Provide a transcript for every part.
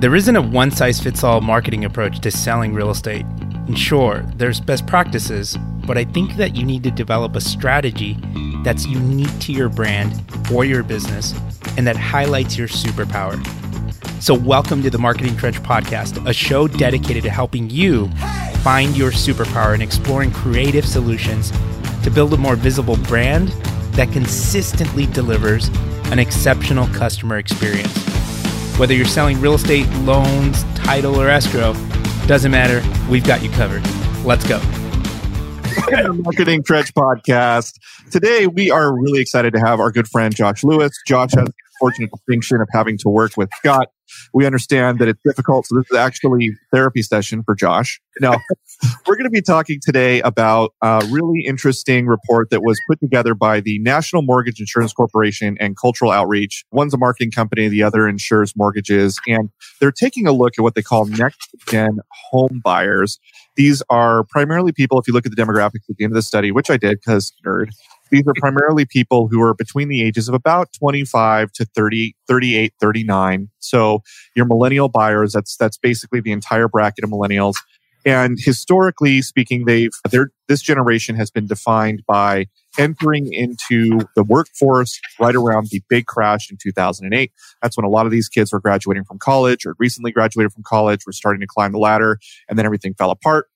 There isn't a one size fits all marketing approach to selling real estate. And sure, there's best practices, but I think that you need to develop a strategy that's unique to your brand or your business and that highlights your superpower. So, welcome to the Marketing Trench Podcast, a show dedicated to helping you find your superpower and exploring creative solutions to build a more visible brand that consistently delivers an exceptional customer experience. Whether you're selling real estate, loans, title, or escrow, doesn't matter. We've got you covered. Let's go. Marketing Trench Podcast. Today, we are really excited to have our good friend Josh Lewis. Josh has fortunate distinction of having to work with Scott we understand that it's difficult. So this is actually therapy session for Josh. Now, we're going to be talking today about a really interesting report that was put together by the National Mortgage Insurance Corporation and Cultural Outreach. One's a marketing company, the other insures mortgages, and they're taking a look at what they call next gen home buyers. These are primarily people, if you look at the demographics at the end of the study, which I did because nerd, these are primarily people who are between the ages of about 25 to 30, 38, 39. So your millennial buyers, that's, that's basically the entire bracket of millennials. And historically speaking, they've, they're, this generation has been defined by entering into the workforce right around the big crash in 2008. That's when a lot of these kids were graduating from college or recently graduated from college, were starting to climb the ladder, and then everything fell apart.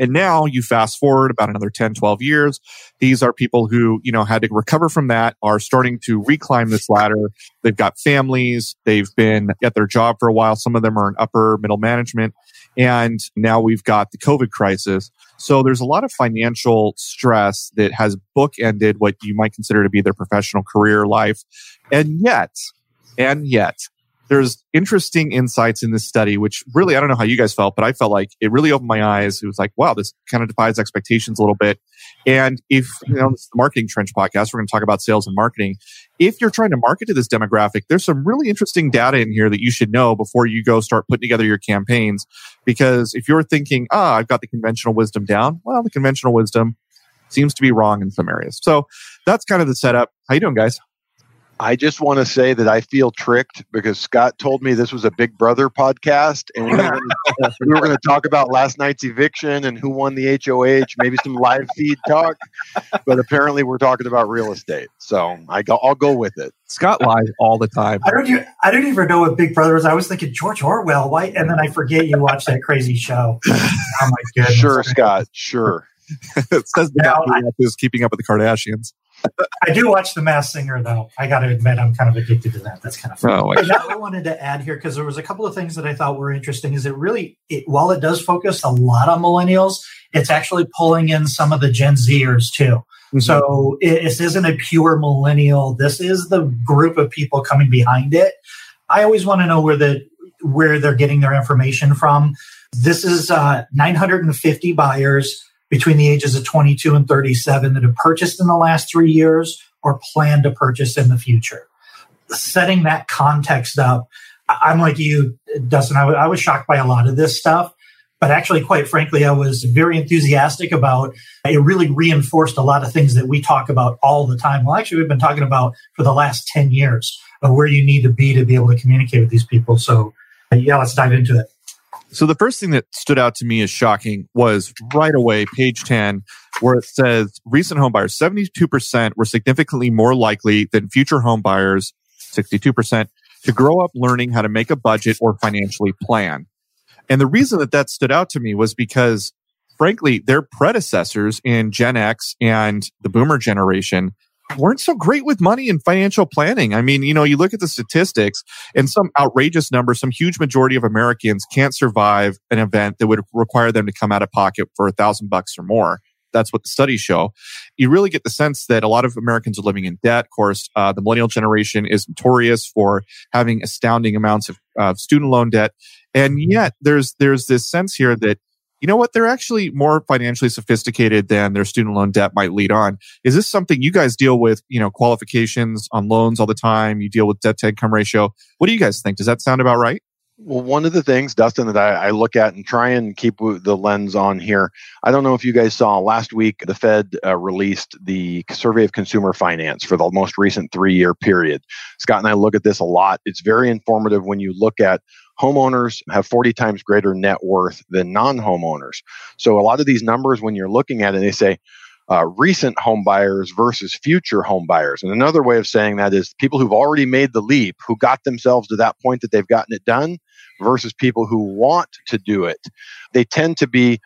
And now you fast forward about another 10, 12 years. These are people who, you know, had to recover from that, are starting to reclimb this ladder. They've got families. They've been at their job for a while. Some of them are in upper middle management. And now we've got the COVID crisis. So there's a lot of financial stress that has bookended what you might consider to be their professional career life. And yet, and yet, there's interesting insights in this study, which really, I don't know how you guys felt, but I felt like it really opened my eyes. It was like, wow, this kind of defies expectations a little bit. And if, you know, this is the Marketing Trench podcast, we're going to talk about sales and marketing. If you're trying to market to this demographic, there's some really interesting data in here that you should know before you go start putting together your campaigns. Because if you're thinking, ah, I've got the conventional wisdom down, well, the conventional wisdom seems to be wrong in some areas. So that's kind of the setup. How you doing, guys? I just want to say that I feel tricked because Scott told me this was a Big Brother podcast, and we were, going to talk about last night's eviction and who won the HOH, maybe some live feed talk. But apparently, we're talking about real estate, so I go, I'll go with it. Scott lies all the time. I don't. Even, I don't even know what Big Brother is. I was thinking George Orwell. Why? And then I forget you watch that crazy show. Oh my goodness! Sure, Scott. Sure. it says the now, guy who is keeping up with the Kardashians. I do watch The Masked Singer, though. I got to admit, I'm kind of addicted to that. That's kind of fun. Oh, I wanted to add here because there was a couple of things that I thought were interesting. Is it really, it, while it does focus a lot on millennials, it's actually pulling in some of the Gen Zers too. Mm-hmm. So it, this isn't a pure millennial. This is the group of people coming behind it. I always want to know where the where they're getting their information from. This is uh, 950 buyers between the ages of 22 and 37 that have purchased in the last three years or plan to purchase in the future. Setting that context up, I'm like you, Dustin, I, w- I was shocked by a lot of this stuff. But actually, quite frankly, I was very enthusiastic about it. Really reinforced a lot of things that we talk about all the time. Well, actually, we've been talking about for the last 10 years of where you need to be to be able to communicate with these people. So, yeah, let's dive into it. So the first thing that stood out to me as shocking was right away, page 10, where it says recent homebuyers, 72% were significantly more likely than future homebuyers, 62%, to grow up learning how to make a budget or financially plan. And the reason that that stood out to me was because frankly, their predecessors in Gen X and the boomer generation weren't so great with money and financial planning. I mean, you know, you look at the statistics and some outrageous numbers, some huge majority of Americans can't survive an event that would require them to come out of pocket for a thousand bucks or more. That's what the studies show. You really get the sense that a lot of Americans are living in debt. Of course, uh, the millennial generation is notorious for having astounding amounts of uh, student loan debt. And yet there's, there's this sense here that you know what? They're actually more financially sophisticated than their student loan debt might lead on. Is this something you guys deal with, you know, qualifications on loans all the time? You deal with debt to income ratio. What do you guys think? Does that sound about right? Well, one of the things, Dustin, that I, I, look at and try and keep the lens on here, I don't know if you guys saw last week, the Fed uh, released the survey of consumer finance for the most recent three year period. Scott and I look at this a lot. It's very informative when you look at homeowners have 40 times greater net worth than non homeowners. So a lot of these numbers, when you're looking at it, they say, uh, recent home buyers versus future home buyers. And another way of saying that is people who've already made the leap, who got themselves to that point that they've gotten it done, versus people who want to do it. They tend to be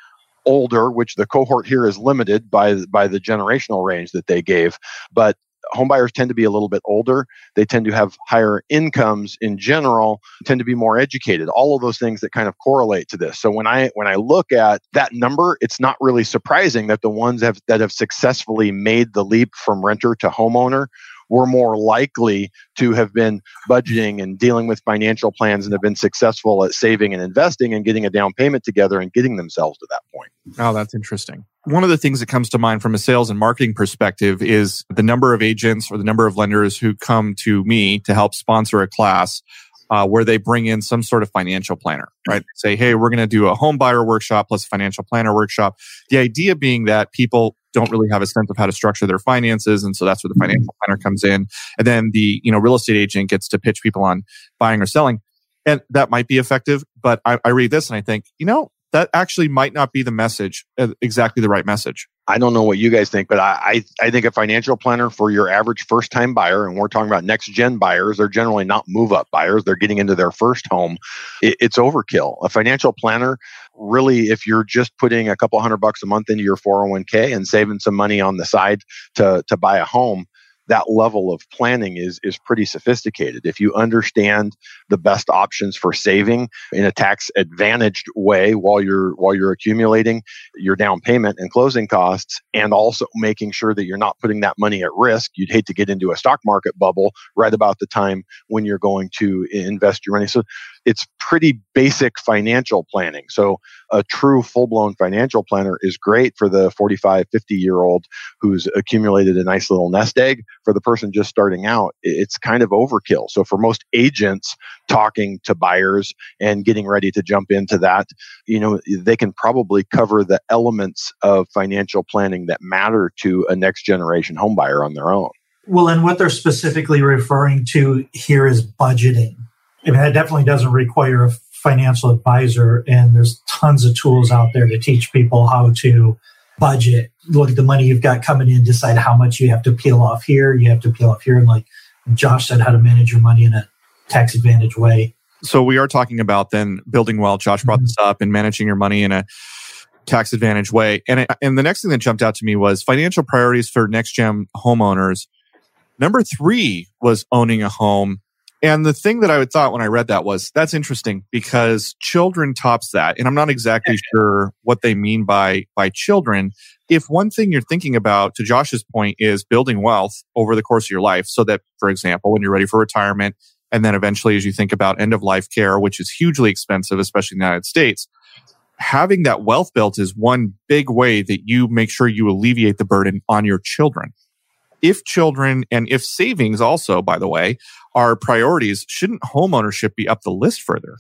older, which the cohort here is limited by by the generational range that they gave, but homebuyers tend to be a little bit older. They tend to have higher incomes in general, tend to be more educated. All of those things that kind of correlate to this. So when I when I look at that number, it's not really surprising that the ones have, that have successfully made the leap from renter to homeowner were more likely to have been budgeting and dealing with financial plans and have been successful at saving and investing and getting a down payment together and getting themselves to that point. Oh, that's interesting. One of the things that comes to mind from a sales and marketing perspective is the number of agents or the number of lenders who come to me to help sponsor a class uh, where they bring in some sort of financial planner, right? Say, hey, we're going to do a home buyer workshop plus a financial planner workshop. The idea being that people don't really have a sense of how to structure their finances. And so that's where the financial mm-hmm. planner comes in. And then the, you know, real estate agent gets to pitch people on buying or selling. And that might be effective. But I, I read this and I think, you know, that actually might not be the message, uh, exactly the right message. I don't know what you guys think, but I, I, I think a financial planner for your average first time buyer, and we're talking about next gen buyers, they're generally not move up buyers. They're getting into their first home. It, it's overkill. A financial planner, really, if you're just putting a couple hundred bucks a month into your 401k and saving some money on the side to, to buy a home, that level of planning is is pretty sophisticated. If you understand the best options for saving in a tax advantaged way while you're while you're accumulating your down payment and closing costs and also making sure that you're not putting that money at risk, you'd hate to get into a stock market bubble right about the time when you're going to invest your money. So it's pretty basic financial planning. So a true full blown financial planner is great for the 45, 50 year old who's accumulated a nice little nest egg. For the person just starting out, it's kind of overkill. So for most agents talking to buyers and getting ready to jump into that, you know, they can probably cover the elements of financial planning that matter to a next generation home buyer on their own. Well, and what they're specifically referring to here is budgeting. I mean, that definitely doesn't require a financial advisor, and there's tons of tools out there to teach people how to budget. Look at the money you've got coming in, decide how much you have to peel off here, you have to peel off here, and like Josh said, how to manage your money in a tax advantage way. So we are talking about then building wealth. Josh brought mm-hmm. this up and managing your money in a tax advantage way. And it, and the next thing that jumped out to me was financial priorities for next gen homeowners. Number three was owning a home. And the thing that I would thought when I read that was that's interesting because children tops that. And I'm not exactly sure what they mean by by children. If one thing you're thinking about, to Josh's point, is building wealth over the course of your life, so that, for example, when you're ready for retirement, and then eventually as you think about end of life care, which is hugely expensive, especially in the United States, having that wealth built is one big way that you make sure you alleviate the burden on your children if children and if savings also, by the way, are priorities, shouldn't homeownership be up the list further?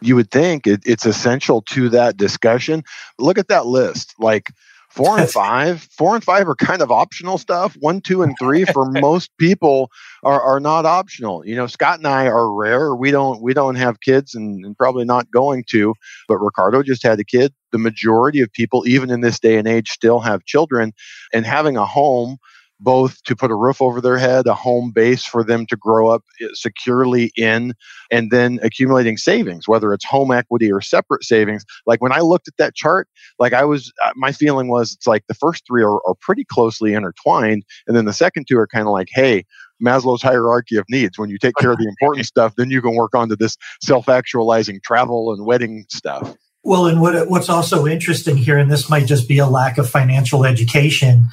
You would think it, it's essential to that discussion. Look at that list. Like four and five, four and five are kind of optional stuff. One, two, and three for most people are, are not optional. You know, Scott and I are rare. We don't we don't have kids and, and probably not going to, but Ricardo just had a kid. The majority of people, even in this day and age, still have children and having a home both to put a roof over their head, a home base for them to grow up eh, securely in, and then accumulating savings, whether it's home equity or separate savings. Like when I looked at that chart, like I was, uh, my feeling was it's like the first three are, are pretty closely intertwined. And then the second two are kind of like, hey, Maslow's hierarchy of needs. When you take care of the important stuff, then you can work on to this self actualizing travel and wedding stuff. Well, and what, what's also interesting here, and this might just be a lack of financial education,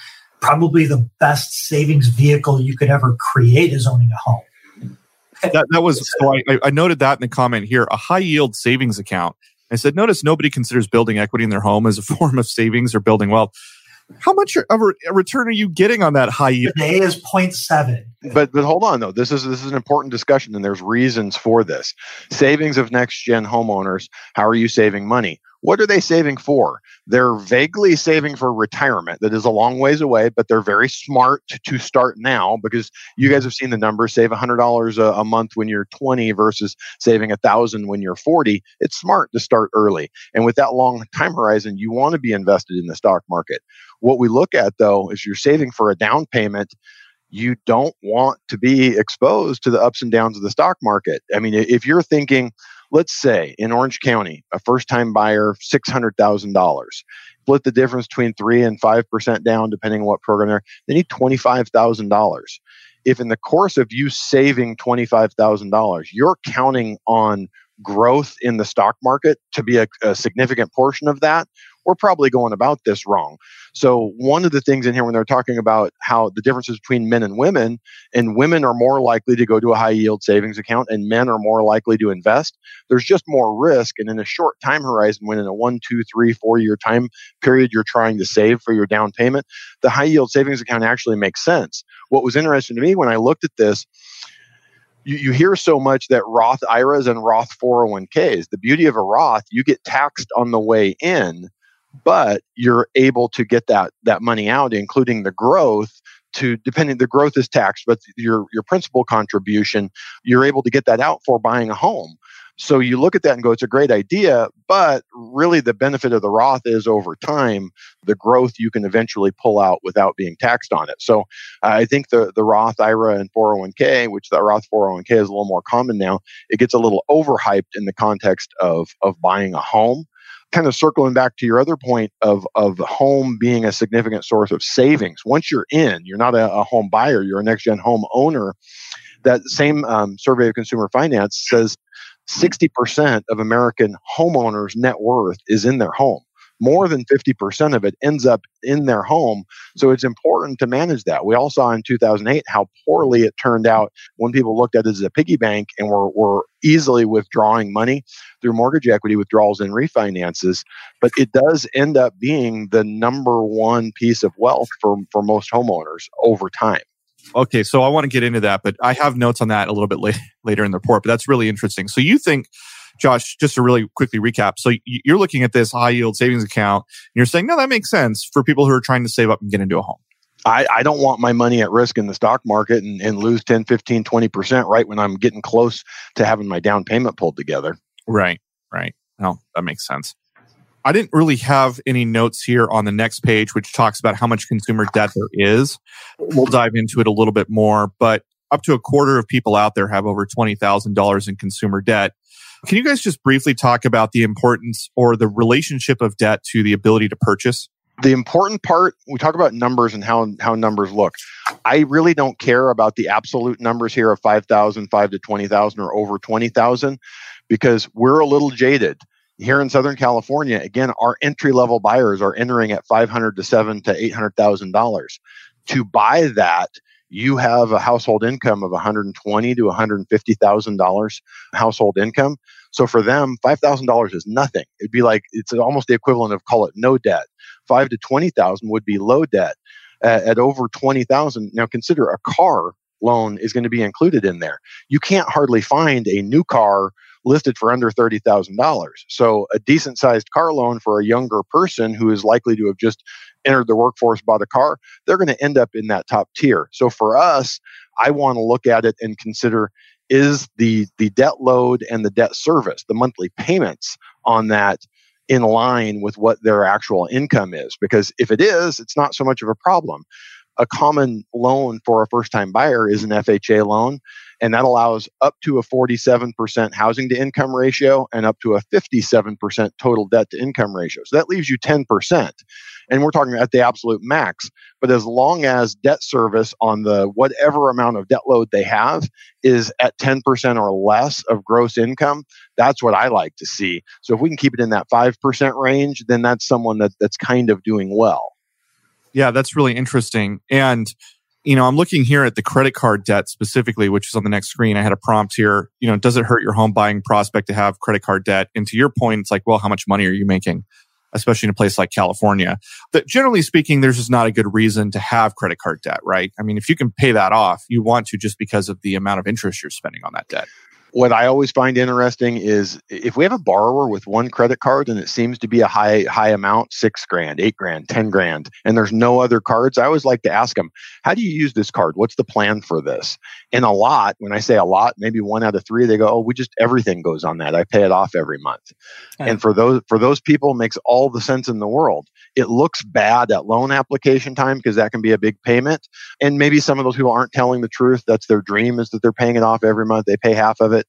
probably the best savings vehicle you could ever create is owning a home. that, that was so I, I noted that in the comment here a high yield savings account. I said, notice nobody considers building equity in their home as a form of savings or building wealth. How much of a return are you getting on that high yield? Today is 0.7. but but hold on though. This is this is an important discussion, and there's reasons for this. Savings of next gen homeowners. How are you saving money? What are they saving for? They're vaguely saving for retirement. That is a long ways away, but they're very smart to start now because you guys have seen the numbers. Save $100 a, month when you're 20 versus saving a thousand when you're 40. It's smart to start early. And with that long time horizon, you want to be invested in the stock market. What we look at though is you're saving for a down payment you don't want to be exposed to the ups and downs of the stock market. I mean, if you're thinking, let's say in Orange County, a first time buyer, $600,000, split the difference between 3 and 5% down, depending on what program they're, they need $25,000. If in the course of you saving $25,000, you're counting on growth in the stock market to be a, a significant portion of that, we're probably going about this wrong. So, one of the things in here when they're talking about how the differences between men and women, and women are more likely to go to a high yield savings account, and men are more likely to invest, there's just more risk. And in a short time horizon, when in a one, two, three, four year time period you're trying to save for your down payment, the high yield savings account actually makes sense. What was interesting to me when I looked at this, you, hear so much that Roth IRAs and Roth 401ks, the beauty of a Roth, you get taxed on the way in but you're able to get that that money out including the growth to depending the growth is taxed but your your principal contribution you're able to get that out for buying a home. So you look at that and go it's a great idea but really the benefit of the roth is over time the growth you can eventually pull out without being taxed on it. So i think the the roth ira and 401k which the roth 401k is a little more common now it gets a little overhyped in the context of of buying a home kind of circling back to your other point of of home being a significant source of savings. Once you're in, you're not a, a home buyer, you're a next gen home owner. That same um, survey of consumer finance says 60% of American homeowners' net worth is in their home more than 50% of it ends up in their home. So it's important to manage that. We all saw in 2008 how poorly it turned out when people looked at it as a piggy bank and were, were easily withdrawing money through mortgage equity withdrawals and refinances. But it does end up being the number one piece of wealth for, for most homeowners over time. Okay, so I want to get into that, but I have notes on that a little bit later, later in the report. But that's really interesting. So you think Josh, just to really quickly recap. So you're looking at this high yield savings account and you're saying, no, that makes sense for people who are trying to save up and get into a home. I, I don't want my money at risk in the stock market and, and lose 10, 15, 20% right when I'm getting close to having my down payment pulled together. Right, right. No, that makes sense. I didn't really have any notes here on the next page, which talks about how much consumer debt there is. We'll dive into it a little bit more, but up to a quarter of people out there have over $20,000 in consumer debt. Can you guys just briefly talk about the importance or the relationship of debt to the ability to purchase? The important part, we talk about numbers and how, how numbers look. I really don't care about the absolute numbers here of 5,000, 5 to 20,000 or over 20,000 because we're a little jaded. Here in Southern California, again, our entry level buyers are entering at 500 to 7 to $800,000. To buy that, you have a household income of 120 to 150,000 dollars household income. So for them, five thousand dollars is nothing. It'd be like it's almost the equivalent of call it no debt. Five to twenty thousand would be low debt. At, at over twenty thousand, now consider a car loan is going to be included in there. You can't hardly find a new car listed for under $30,000. So a decent sized car loan for a younger person who is likely to have just entered the workforce, bought a car, they're going to end up in that top tier. So for us, I want to look at it and consider is the the debt load and the debt service, the monthly payments on that in line with what their actual income is because if it is, it's not so much of a problem. A common loan for a first time buyer is an FHA loan and that allows up to a 47% housing to income ratio and up to a 57% total debt to income ratio. So that leaves you 10%. And we're talking at the absolute max. But as long as debt service on the whatever amount of debt load they have is at 10% or less of gross income, that's what I like to see. So if we can keep it in that 5% range, then that's someone that, that's kind of doing well. Yeah, that's really interesting. And you know, I'm looking here at the credit card debt specifically, which is on the next screen. I had a prompt here. You know, does it hurt your home buying prospect to have credit card debt? And to your point, it's like, well, how much money are you making? especially in a place like California. That generally speaking, there's just not a good reason to have credit card debt, right? I mean, if you can pay that off, you want to just because of the amount of interest you're spending on that debt what I always find interesting is if we have a borrower with one credit card and it seems to be a high high amount, six grand, eight grand, ten grand, and there's no other cards, I always like to ask them, "How do you use this card? What's the plan for this?" And a lot, when I say a lot, maybe one out of three, they go, "Oh, we just everything goes on that. I pay it off every month." Okay. And for those for those people, makes all the sense in the world. It looks bad at loan application time because that can be a big payment, and maybe some of those people aren't telling the truth. That's their dream is that they're paying it off every month. They pay half of it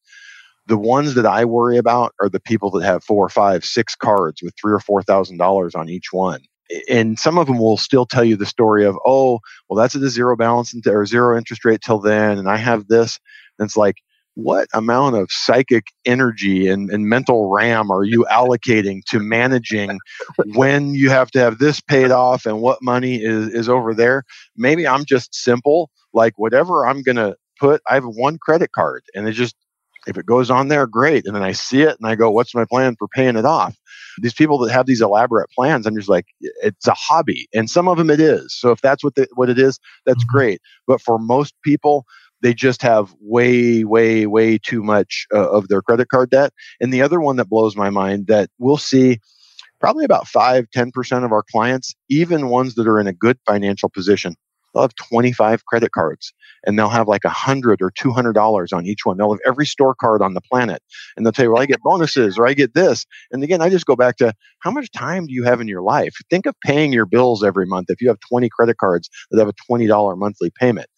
the ones that I worry about are the people that have four, five, six cards with three or four thousand dollars on each one. And some of them will still tell you the story of, oh, well, that's at a zero balance or zero interest rate till then, and I have this. And it's like, what amount of psychic energy and, and mental RAM are you allocating to managing when you have to have this paid off and what money is, is over there? Maybe I'm just simple, like whatever I'm going to put, I have one credit card and it just if it goes on there, great. And then I see it and I go, what's my plan for paying it off? These people that have these elaborate plans, I'm just like, it's a hobby. And some of them it is. So if that's what, the, what it is, that's mm-hmm. great. But for most people, they just have way, way, way too much uh, of their credit card debt. And the other one that blows my mind that we'll see probably about 5, 10% of our clients, even ones that are in a good financial position, they'll have 25 credit cards and they'll have like a hundred or two hundred dollars on each one. They'll have every store card on the planet, and they'll tell you, "Well, I get bonuses or I get this." And again, I just go back to how much time do you have in your life? Think of paying your bills every month. If you have 20 credit cards that have a $20 monthly payment,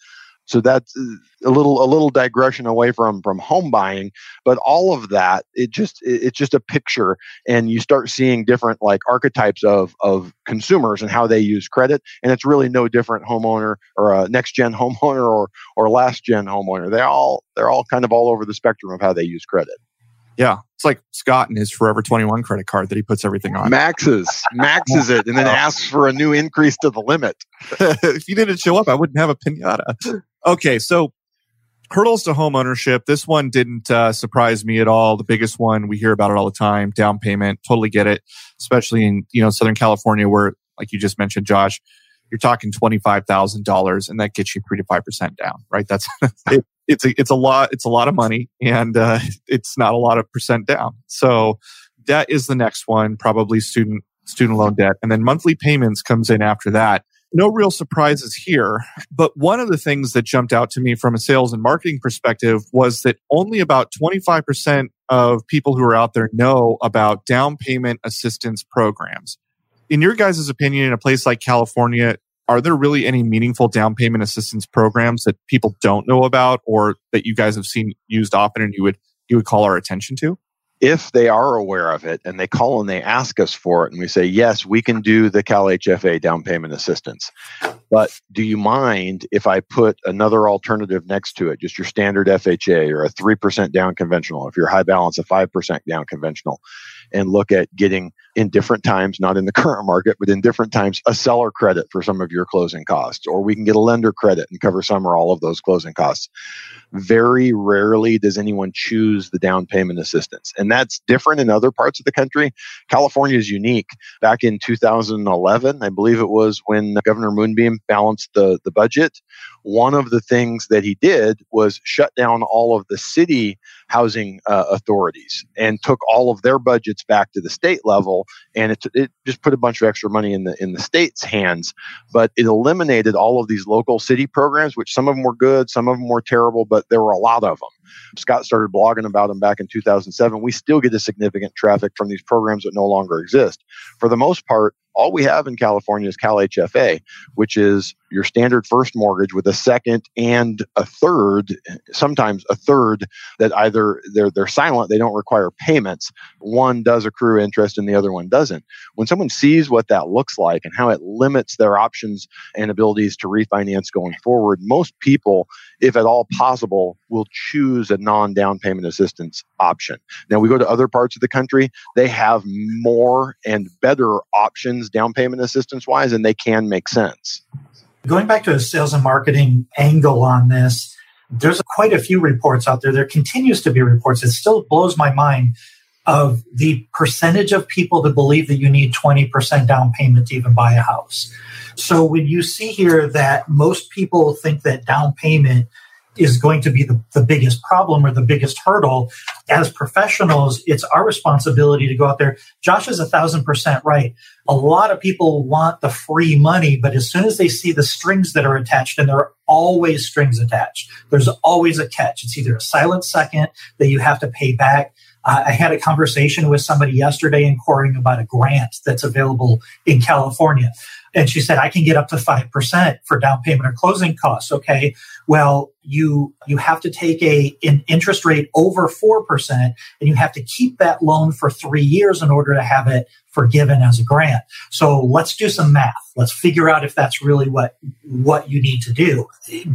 so that's uh, a little a little digression away from from home buying, but all of that it just it's just a picture, and you start seeing different like archetypes of of consumers and how they use credit, and it's really no different homeowner or a next gen homeowner or or last gen homeowner. They all they're all kind of all over the spectrum of how they use credit. Yeah. It's like Scott and his Forever 21 credit card that he puts everything on. Maxes, maxes it, and then asks for a new increase to the limit. if you didn't show up, I wouldn't have a pinata. Okay. So hurdles to home ownership. This one didn't uh, surprise me at all. The biggest one, we hear about it all the time. Down payment. Totally get it. Especially in, you know, Southern California where, like you just mentioned, Josh, you're talking $25,000 and that gets you three to 5% down, right? That's, it, it's a, it's a lot, it's a lot of money and, uh, it's not a lot of percent down. So that is the next one, probably student, student loan debt. And then monthly payments comes in after that. No real surprises here. But one of the things that jumped out to me from a sales and marketing perspective was that only about 25% of people who are out there know about down payment assistance programs. In your guys' opinion, in a place like California, are there really any meaningful down payment assistance programs that people don't know about or that you guys have seen used often and you would you would call our attention to? If they are aware of it and they call and they ask us for it and we say, yes, we can do the Cal HFA down payment assistance. But do you mind if I put another alternative next to it, just your standard FHA or a 3% down conventional, if you're high balance, a 5% down conventional, and look at getting in different times, not in the current market, but in different times, a seller credit for some of your closing costs, or we can get a lender credit and cover some or all of those closing costs. Very rarely does anyone choose the down payment assistance. And that's different in other parts of the country. California is unique. Back in 2011, I believe it was when Governor Moonbeam balanced the, the budget, one of the things that he did was shut down all of the city housing uh, authorities and took all of their budgets back to the state level and it, it just put a bunch of extra money in the in the state's hands but it eliminated all of these local city programs which some of them were good some of them were terrible but there were a lot of them Scott started blogging about them back in 2007. We still get a significant traffic from these programs that no longer exist. For the most part, all we have in California is CalHFA, which is your standard first mortgage with a second and a third, sometimes a third that either they're they're silent, they don't require payments. One does accrue interest and the other one doesn't. When someone sees what that looks like and how it limits their options and abilities to refinance going forward, most people, if at all possible, will choose a non-down payment assistance option. Now we go to other parts of the country, they have more and better options down payment assistance wise, and they can make sense. Going back to a sales and marketing angle on this, there's quite a few reports out there. There continues to be reports. It still blows my mind of the percentage of people that believe that you need 20% down payment to even buy a house. So when you see here that most people think that down payment is going to be the, the biggest problem or the biggest hurdle. As professionals, it's our responsibility to go out there. Josh is a thousand percent right. A lot of people want the free money, but as soon as they see the strings that are attached, and there are always strings attached, there's always a catch. It's either a silent second that you have to pay back. Uh, I had a conversation with somebody yesterday inquiring about a grant that's available in California. And she said, I can get up to 5% for down payment or closing costs. Okay. Well, you, you have to take a, an interest rate over 4% and you have to keep that loan for three years in order to have it forgiven as a grant. So let's do some math. Let's figure out if that's really what, what you need to do.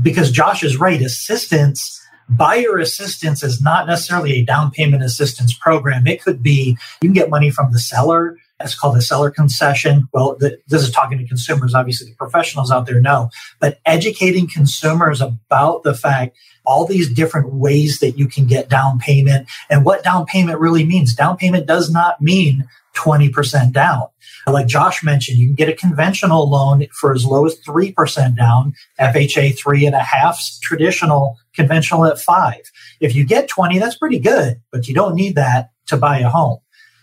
Because Josh is right. Assistance buyer assistance is not necessarily a down payment assistance program. It could be you can get money from the seller. It's called a seller concession. Well, the, this is talking to consumers. Obviously, the professionals out there know, but educating consumers about the fact all these different ways that you can get down payment and what down payment really means. Down payment does not mean 20% down. Like Josh mentioned, you can get a conventional loan for as low as 3% down, FHA three and a half, traditional conventional at five. If you get 20, that's pretty good, but you don't need that to buy a home.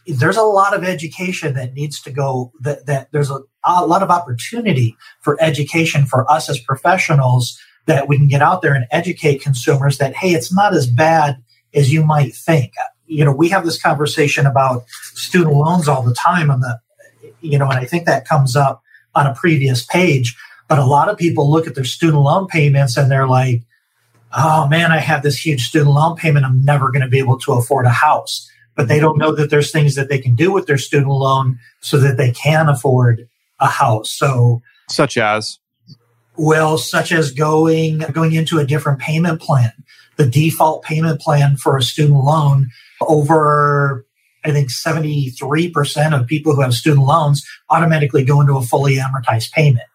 There's a lot of education that needs to go that, that there's a, a lot of opportunity for education for us as professionals that we can get out there and educate consumers that, hey, it's not as bad as you might think. You know, we have this conversation about student loans all the time on the, you know, and I think that comes up on a previous page. But a lot of people look at their student loan payments and they're like, oh man, I have this huge student loan payment. I'm never going to be able to afford a house. But they don't know that there's things that they can do with their student loan so that they can afford a house. So, such as, well, such as going going into a different payment plan. The default payment plan for a student loan over I think 73% of people who have student loans automatically go into a fully amortized payment.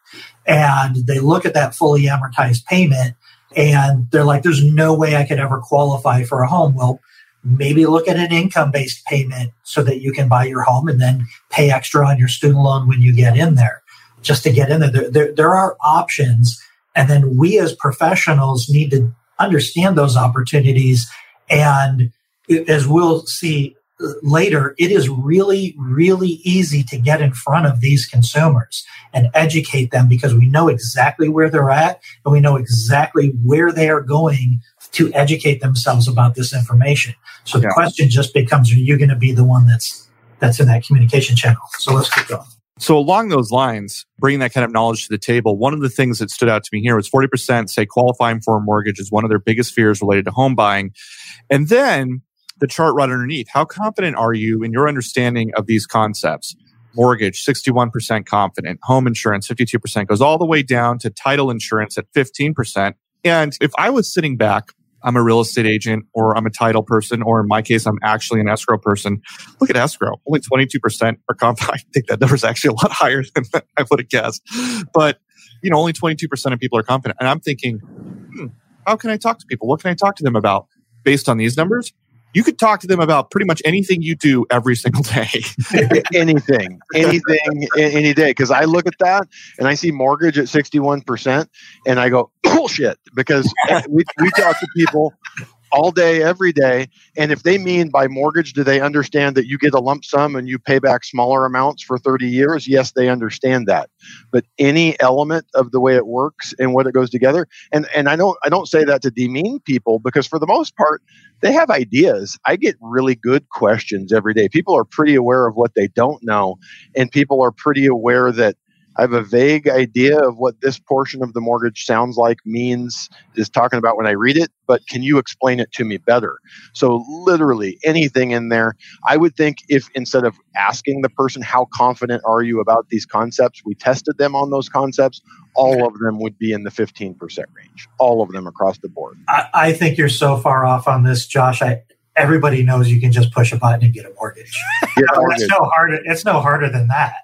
And they look at that fully amortized payment and they're like, there's no way I could ever qualify for a home. Well, maybe look at an income based payment so that you can buy your home and then pay extra on your student loan when you get in there just to get in there. There, there, there are options. And then we as professionals need to understand those opportunities. And as we'll see later, it is really, really easy to get in front of these consumers and educate them because we know exactly where they're at and we know exactly where they are going to educate themselves about this information. So the yeah. question just becomes, are you going to be the one that's, that's in that communication channel? So let's keep going. So along those lines, bringing that kind of knowledge to the table, one of the things that stood out to me here was 40% say qualifying for a mortgage is one of their biggest fears related to home buying. And then the chart right underneath. How confident are you in your understanding of these concepts? Mortgage, 61% confident. Home insurance, 52% goes all the way down to title insurance at 15%. And if I was sitting back, I'm a real estate agent or I'm a title person, or in my case, I'm actually an escrow person. Look at escrow. Only 22% are confident. I think that number is actually a lot higher than I would have guessed. But, you know, only 22% of people are confident. And I'm thinking, hmm, how can I talk to people? What can I talk to them about based on these numbers? You could talk to them about pretty much anything you do every single day. anything, anything, any day. Because I look at that and I see mortgage at 61%, and I go, bullshit. Because we, we talk to people all day, every day. And if they mean by mortgage, do they understand that you get a lump sum and you pay back smaller amounts for 30 years? Yes, they understand that. But any element of the way it works and what it goes together, and, and I don't I don't say that to demean people because for the most part, they have ideas. I get really good questions every day. People are pretty aware of what they don't know, and people are pretty aware that I have a vague idea of what this portion of the mortgage sounds like, means, is talking about when I read it, but can you explain it to me better? So, literally anything in there. I would think if instead of asking the person, how confident are you about these concepts, we tested them on those concepts, all of them would be in the 15% range, all of them across the board. I, I think you're so far off on this, Josh. I, everybody knows you can just push a button and get a mortgage. Yeah, it's no harder. It's no harder than that.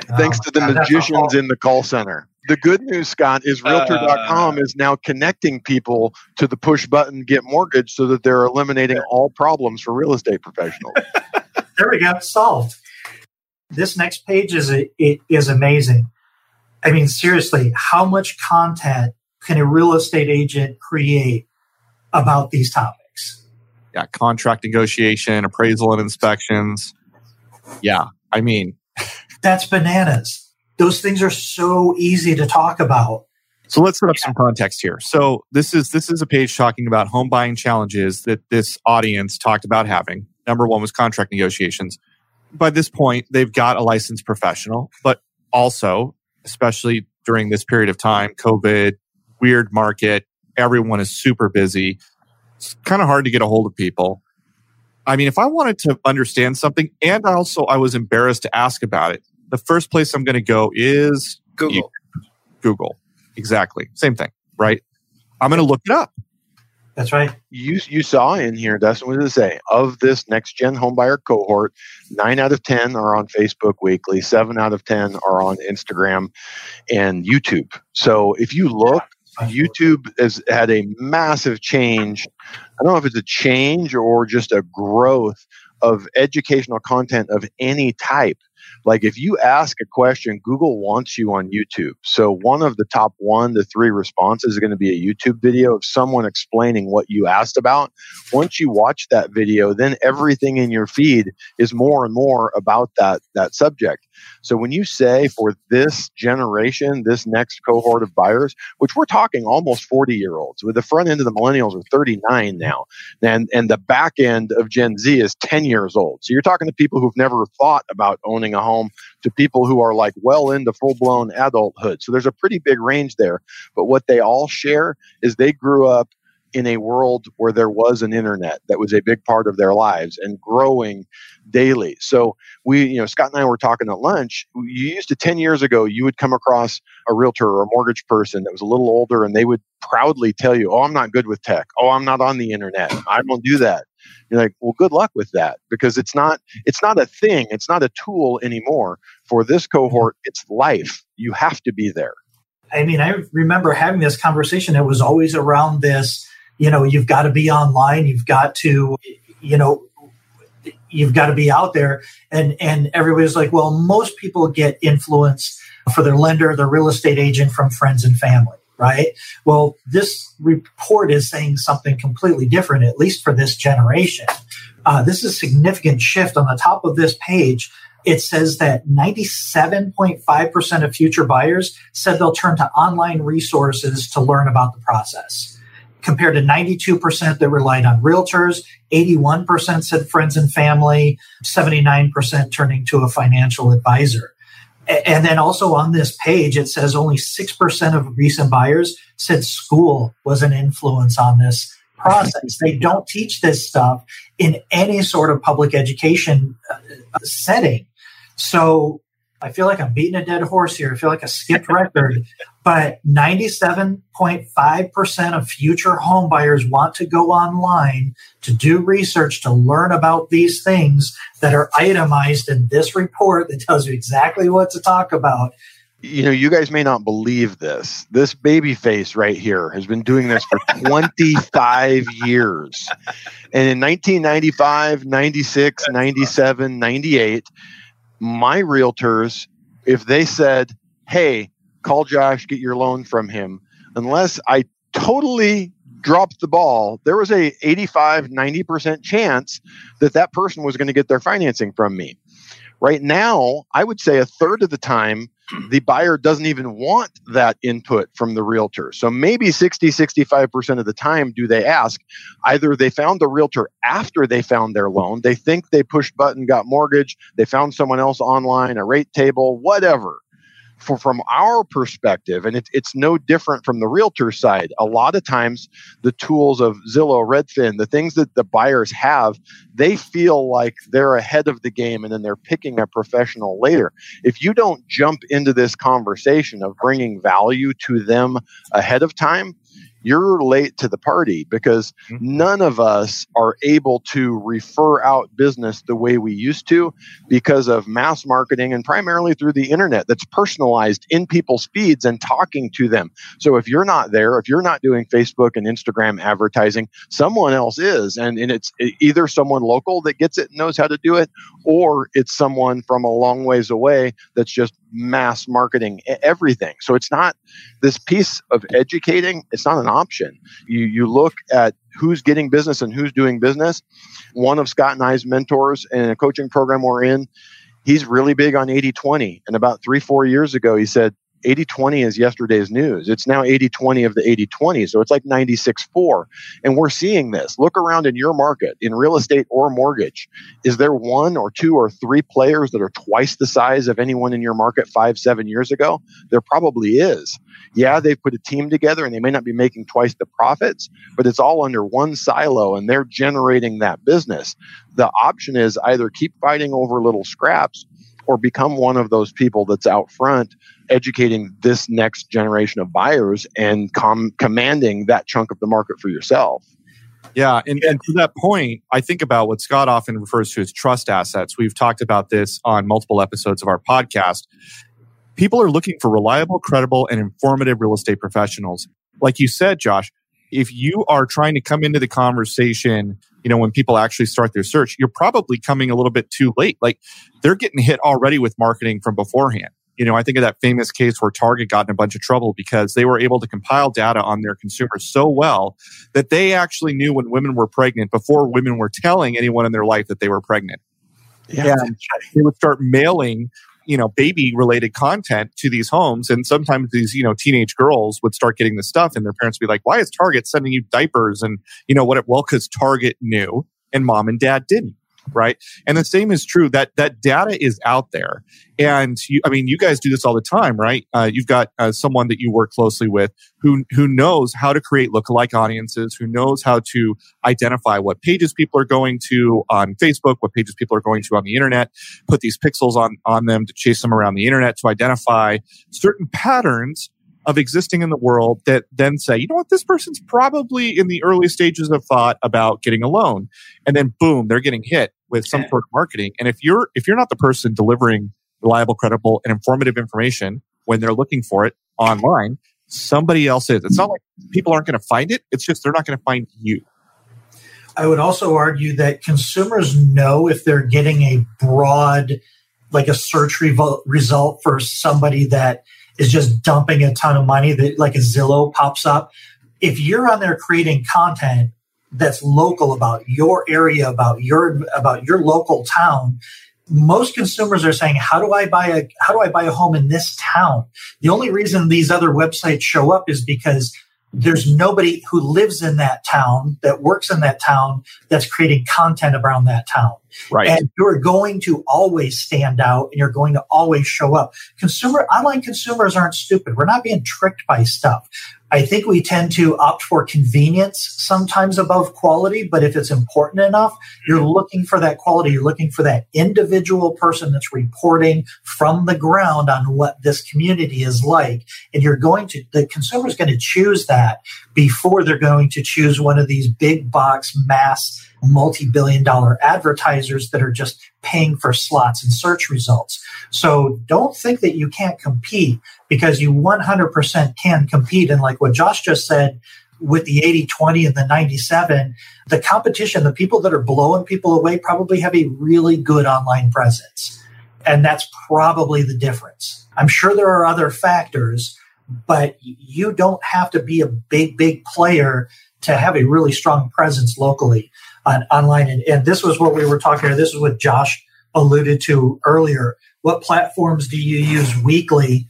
Thanks to the God, magicians in the call center. The good news, Scott, is Realtor.com uh, is now connecting people to the push button get mortgage so that they're eliminating all problems for real estate professionals. there we go. Solved. This next page is it is amazing. I mean, seriously, how much content can a real estate agent create about these topics? Yeah, contract negotiation, appraisal and inspections. Yeah, I mean, that's bananas. Those things are so easy to talk about. So let's set up some context here. So this is this is a page talking about home buying challenges that this audience talked about having. Number one was contract negotiations. By this point, they've got a licensed professional, but also, especially during this period of time, COVID, weird market, everyone is super busy. It's kind of hard to get a hold of people. I mean, if I wanted to understand something and also I was embarrassed to ask about it, the first place I'm going to go is Google. Google. Exactly. Same thing, right? I'm going to look it up. That's right. You you saw in here, Dustin, what did it say? Of this next gen homebuyer cohort, nine out of ten are on Facebook weekly, seven out of ten are on Instagram and YouTube. So if you look, YouTube has had a massive change. I don't know if it's a change or just a growth of educational content of any type like if you ask a question, Google wants you on YouTube. So one of the top one to three responses is going to be a YouTube video of someone explaining what you asked about. Once you watch that video, then everything in your feed is more and more about that, that subject. So when you say for this generation, this next cohort of buyers, which we're talking almost 40 year olds, with the front end of the millennials are 39 now, and, and the back end of Gen Z is 10 years old. So you're talking to people who've never thought about owning a home to people who are like well into full blown adulthood. So there's a pretty big range there. But what they all share is they grew up in a world where there was an internet that was a big part of their lives and growing daily. So we, you know, Scott and I were talking at lunch. You used to 10 years ago, you would come across a realtor or a mortgage person that was a little older and they would proudly tell you, Oh, I'm not good with tech. Oh, I'm not on the internet. I don't do that. You're like, well, good luck with that because it's not it's not a thing. It's not a tool anymore. For this cohort, it's life. You have to be there. I mean, I remember having this conversation. It was always around this you know you've got to be online you've got to you know you've got to be out there. And and everybody's like well most people get influence for their lender their real estate agent from friends and family right? Well this report is saying something completely different at least for this generation. Uh, this is a significant shift. On the top of this page it says that 97.5% of future buyers said they'll turn to online resources to learn about the process compared to 92% that relied on realtors, 81% said friends and family, 79% turning to a financial advisor. And then also on this page, it says only 6% of recent buyers said school was an influence on this process. they don't teach this stuff in any sort of public education uh, setting. So I feel like I'm beating a dead horse here. I feel like a skipped record, but 97.5% of future home buyers want to go online to do research to learn about these things that are itemized in this report that tells you exactly what to talk about. You know, you guys may not believe this. This baby face right here has been doing this for 25 years. And in 1995, 96, 97, 98, my realtors, if they said, hey, call Josh, get your loan from him, unless I totally dropped the ball, there was a 85, 90% chance that that person was going to get their financing from me. Right now, I would say a third of the time, the buyer doesn't even want that input from the realtor. So maybe 60, 65% of the time do they ask. Either they found the realtor after they found their loan, they think they pushed button, got mortgage, they found someone else online, a rate table, whatever for, from our perspective, and it, it's no different from the realtor side, a lot of times the tools of Zillow, Redfin, the things that the buyers have, they feel like they're ahead of the game and then they're picking a professional later. If you don't jump into this conversation of bringing value to them ahead of time, you're late to the party because mm-hmm. none of us are able to refer out business the way we used to because of mass marketing and primarily through the internet that's personalized in people's feeds and talking to them. So if you're not there, if you're not doing Facebook and Instagram advertising, someone else is. And, and it's either someone local that gets it and knows how to do it, or it's someone from a long ways away that's just mass marketing everything. So it's not this piece of educating, it's not an option. You, you look at who's getting business and who's doing business. One of Scott and I's mentors in a coaching program we're in, he's really big on 80 20. And about three, four years ago, he said, 80 20 is yesterday's news. It's now 80 20 of the 80 20. So it's like 96 4. And we're seeing this. Look around in your market, in real estate or mortgage. Is there one or two or three players that are twice the size of anyone in your market five, seven years ago? There probably is. Yeah, they've put a team together and they may not be making twice the profits, but it's all under one silo and they're generating that business. The option is either keep fighting over little scraps or become one of those people that's out front educating this next generation of buyers and com- commanding that chunk of the market for yourself. Yeah, and, and to that point, I think about what Scott often refers to as trust assets. We've talked about this on multiple episodes of our podcast. People are looking for reliable, credible, and informative real estate professionals. Like you said, Josh, if you are trying to come into the conversation you know, when people actually start their search, you're probably coming a little bit too late. Like they're getting hit already with marketing from beforehand. You know, I think of that famous case where Target got in a bunch of trouble because they were able to compile data on their consumers so well that they actually knew when women were pregnant before women were telling anyone in their life that they were pregnant. Yeah. And they would start mailing you know baby related content to these homes. And sometimes these you know teenage girls would start getting this stuff and their parents would be like why is target sending you diapers? And you know what it, well because target knew and mom and dad didn't right? And the same is true that that data is out there. And you, I mean, you guys do this all the time, right? Uh, you've got uh, someone that you work closely with who who knows how to create lookalike audiences, who knows how to identify what pages people are going to on Facebook, what pages people are going to on the internet, put these pixels on on them to chase them around the internet to identify certain patterns of existing in the world that then say, you know what, this person's probably in the early stages of thought about getting a loan. And then boom, they're getting hit with some sort of marketing. And if you're if you're not the person delivering reliable, credible, and informative information when they're looking for it online, somebody else is. It's not like people aren't going to find it. It's just they're not going to find you. I would also argue that consumers know if they're getting a broad, like a search revo- result for somebody that is just dumping a ton of money that like a Zillow pops up. If you're on there creating content that's local about your area, about your about your local town, most consumers are saying, "How do I buy a how do I buy a home in this town?" The only reason these other websites show up is because there's nobody who lives in that town that works in that town that's creating content around that town. Right. And you're going to always stand out and you're going to always show up. Consumer online consumers aren't stupid. We're not being tricked by stuff. I think we tend to opt for convenience sometimes above quality, but if it's important enough, you're mm-hmm. looking for that quality. You're looking for that individual person that's reporting from the ground on what this community is like. And you're going to, the consumer is going to choose that before they're going to choose one of these big box mass multi billion dollar advertisers that are just paying for slots and search results. So don't think that you can't compete because you 100% can compete. And like what Josh just said, with the 80 20 and the 97, the competition, the people that are blowing people away probably have a really good online presence. And that's probably the difference. I'm sure there are other factors, but you don't have to be a big, big player to have a really strong presence locally on online. And, and this was what we were talking about. This is what Josh alluded to earlier. What platforms do you use weekly?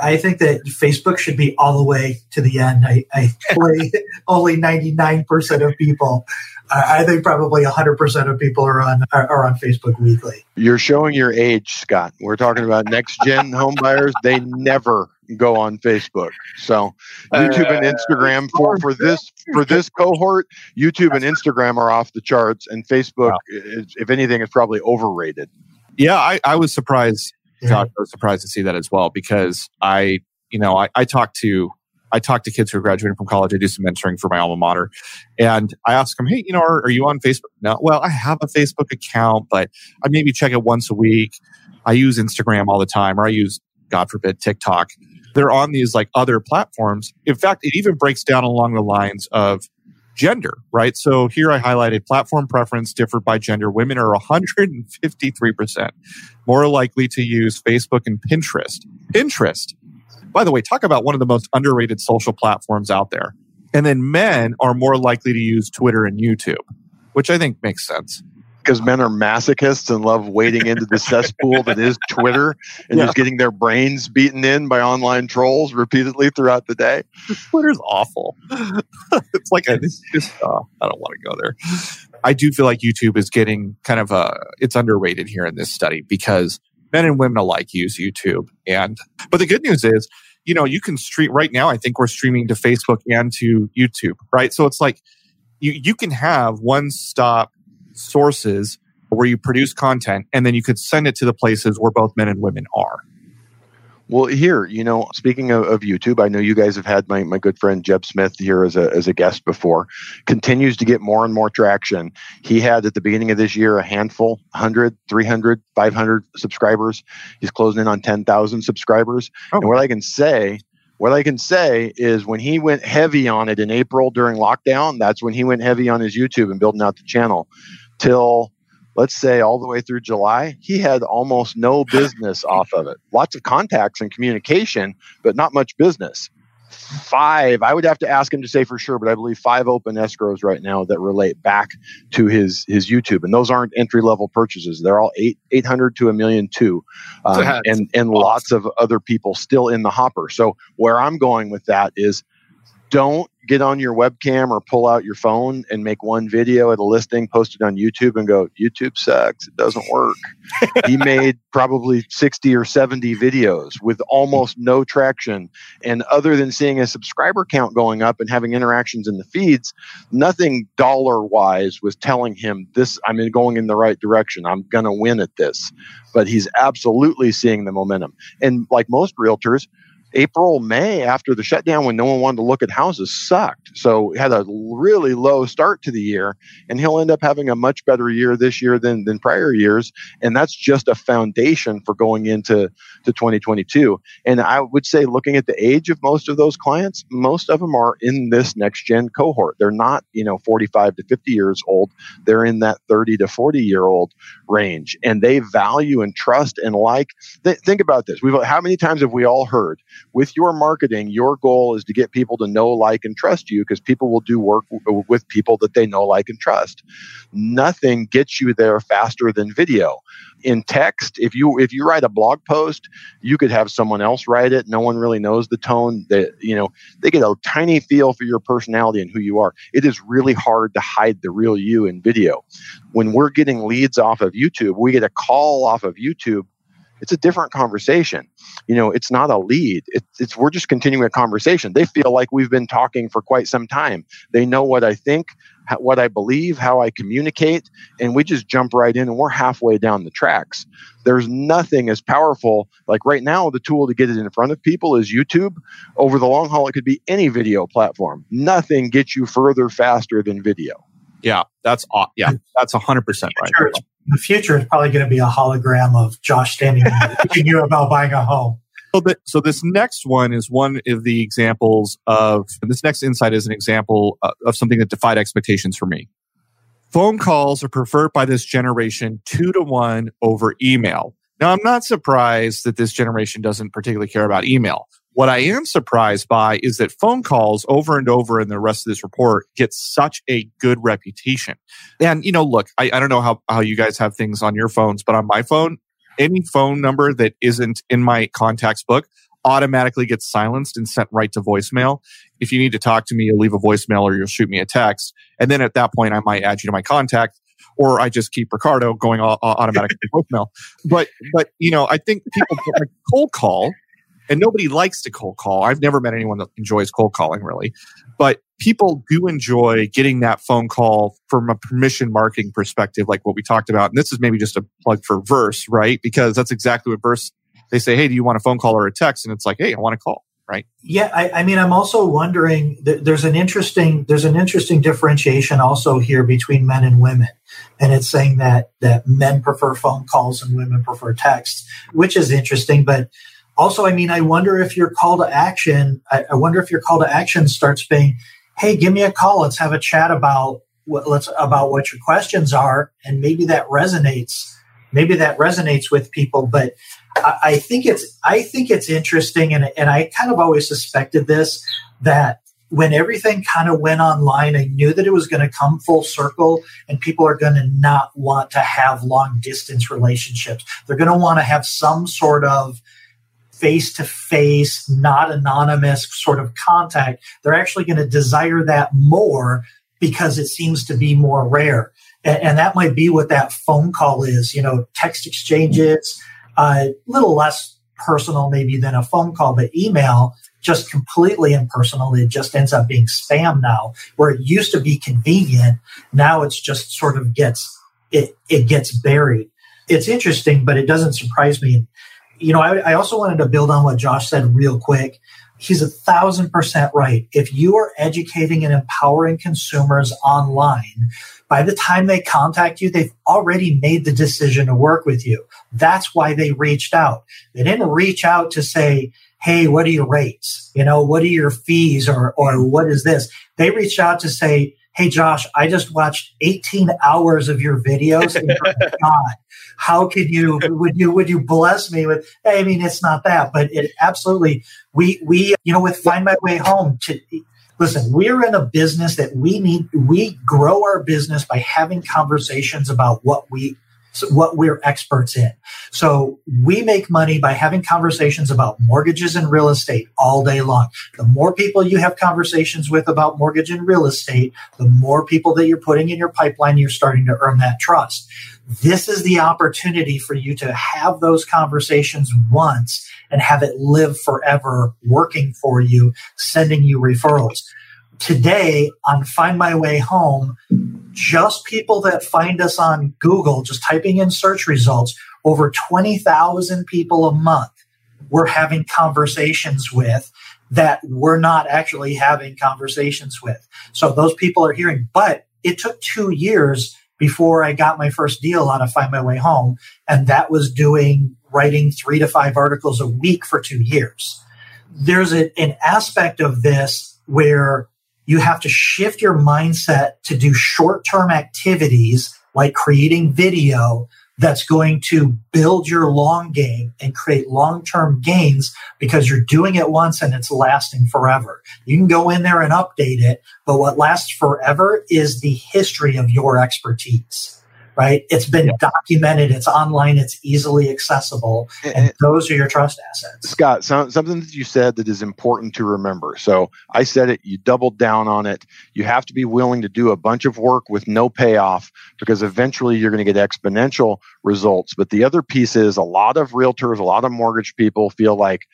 I think that Facebook should be all the way to the end. I, I only 99% of people. I think probably 100% of people are on are on Facebook weekly. You're showing your age, Scott. We're talking about next gen homebuyers. They never go on Facebook. So YouTube and uh, Instagram for, for this for this cohort, YouTube and Instagram are off the charts, and Facebook, is, if anything, is probably overrated. Yeah, I, I was surprised. Josh, I was surprised to see that as well because I, you know, I, I talk to I talk to kids who are graduating from college. I do some mentoring for my alma mater. And I ask them, hey, you know, are, are you on Facebook? No. Well, I have a Facebook account, but I maybe check it once a week. I use Instagram all the time, or I use, God forbid, TikTok. They're on these like other platforms. In fact, it even breaks down along the lines of gender, right? So here I highlighted platform preference differed by gender. Women are 153% more likely to use Facebook and Pinterest. Pinterest, by the way, talk about one of the most underrated social platforms out there. And then men are more likely to use Twitter and YouTube, which I think makes sense because men are masochists and love wading into the cesspool that is Twitter and yeah. just getting their brains beaten in by online trolls repeatedly throughout the day. Twitter's awful. it's like a, it's just uh, I don't want to go there. I do feel like YouTube is getting kind of a it's underrated here in this study because men and women alike use YouTube. And but the good news is, you know, you can stream right now. I think we're streaming to Facebook and to YouTube, right? So it's like you you can have one stop sources where you produce content and then you could send it to the places where both men and women are. Well, here, you know, speaking of, of, YouTube, I know you guys have had my, my good friend Jeb Smith here as a, as a guest before, continues to get more and more traction. He had at the beginning of this year a handful 100, 300, 500 subscribers. He's closing in on 10,000 subscribers. Oh. And what I can say, what I can say is when he went heavy on it in April during lockdown, that's when he went heavy on his YouTube and building out the channel till let's say all the way through July, he had almost no business off of it. Lots of contacts and communication, but not much business. Five, I would have to ask him to say for sure, but I believe five open escrows right now that relate back to his his YouTube, and those aren't entry level purchases. They're all eight eight hundred to a million two, um, and and awesome. lots of other people still in the hopper. So where I'm going with that is, don't get on your webcam or pull out your phone and make one video at a listing, post it on YouTube, and go, YouTube sucks. It doesn't work. he made probably 60 or 70 videos with almost no traction. And other than seeing a subscriber count going up and having interactions in the feeds, nothing dollar wise was telling him this, I'm going in the right direction. I'm going to win at this. But he's absolutely seeing the momentum. And like most realtors, April, May after the shutdown when no one wanted to look at houses sucked. So had a really low start to the year and he'll end up having a much better year this year than, than prior years. And that's just a foundation for going into to 2022. And I would say looking at the age of most of those clients, most of them are in this next gen cohort. They're not, you know, 45 to 50 years old. They're in that 30 to 40 year old range and they value and trust and like. Th- think about this. We've, how many times have we all heard with your marketing, your goal is to get people to know, like, and trust you because people will do work w- with people that they know, like, and trust. Nothing gets you there faster than video. In text, if you if you write a blog post, you could have someone else write it. No one really knows the tone. That you know, they get a tiny feel for your personality and who you are. It is really hard to hide the real you in video. When we're getting leads off of YouTube, we get a call off of YouTube it's a different conversation. You know, it's not a lead. It's, it's we're just continuing a conversation. They feel like we've been talking for quite some time. They know what I think, what I believe, how I communicate, and we just jump right in and we're halfway down the tracks. There's nothing as powerful like right now. The tool to get it in front of people is YouTube. Over the long haul, it could be any video platform. Nothing gets you further faster than video. Yeah, that's yeah, that's hundred percent right. The future is probably going to be a hologram of Josh standing teaching you about buying a home. So, the, so this next one is one of the examples of this next insight is an example of, of something that defied expectations for me. Phone calls are preferred by this generation two to one over email. Now, I'm not surprised that this generation doesn't particularly care about email. What I am surprised by is that phone calls over and over in the rest of this report get such a good reputation. And, you know, look, I, I don't know how, how you guys have things on your phones, but on my phone, any phone number that isn't in my contacts book automatically gets silenced and sent right to voicemail. If you need to talk to me, you'll leave a voicemail or you'll shoot me a text. And then at that point, I might add you to my contact or I just keep Ricardo going automatically to voicemail. But, but, you know, I think people like cold call and nobody likes to cold call. I've never met anyone that enjoys cold calling really, but people do enjoy getting that phone call from a permission marketing perspective, like what we talked about. And this is maybe just a plug for Verse, right? Because that's exactly what Verse, they say, Hey, do you want a phone call or a text? And it's like, Hey, I want a call. right? Yeah, I, I mean, I'm also wondering. there's an interesting there's an interesting differentiation also here between men and women, and it's saying that that men prefer phone calls and women prefer texts, which is interesting. But also, I mean, I wonder if your call to action. I, I wonder if your call to action starts being, "Hey, give me a call. Let's have a chat about what let's about what your questions are," and maybe that resonates. Maybe that resonates with people, but I, think it's I think it's interesting, and and I kind of always suspected this that when everything kind of went online, I knew that it was going to come full circle, and people are going to not want to have long distance relationships. They're going to want to have some sort of face to face, not anonymous sort of contact. They're actually going to desire that more because it seems to be more rare. And, and, that might be what that phone call is, you know, text exchanges a little less personal maybe than a phone call, but email just completely impersonal. It just ends up being spam now, where it used to be convenient. Now it's just sort of gets it it gets buried. It's interesting, but it doesn't surprise me. You know, I, I also wanted to build on what Josh said real quick. He's a thousand percent right. If you are educating and empowering consumers online, by the time they contact you, they've already made the decision to work with you. That's why they reached out. They didn't reach out to say, Hey, what are your rates? You know, what are your fees or, or what is this? They reached out to say, Hey, Josh, I just watched 18 hours of your videos. God, how could you, would you, would you bless me with, I mean, it's not that, but it absolutely, we, we, you know, with Find My Way Home to, listen, we're in a business that we need, we grow our business by having conversations about what we, what we're experts in. So we make money by having conversations about mortgages and real estate all day long. The more people you have conversations with about mortgage and real estate, the more people that you're putting in your pipeline, you're starting to earn that trust. This is the opportunity for you to have those conversations once and have it live forever working for you, sending you referrals. Today on Find My Way Home, just people that find us on Google, just typing in search results, over 20,000 people a month we're having conversations with that we're not actually having conversations with. So those people are hearing, but it took two years before I got my first deal on a Find My Way Home. And that was doing writing three to five articles a week for two years. There's a, an aspect of this where you have to shift your mindset to do short term activities like creating video that's going to build your long game and create long term gains because you're doing it once and it's lasting forever. You can go in there and update it, but what lasts forever is the history of your expertise right? It's been yeah. documented, it's online, it's easily accessible, and, and those are your trust assets. Scott, so, something that you said that is important to remember. So I said it, you doubled down on it. You have to be willing to do a bunch of work with no payoff because eventually you're going to get exponential results. But the other piece is a lot of realtors, a lot of mortgage people feel like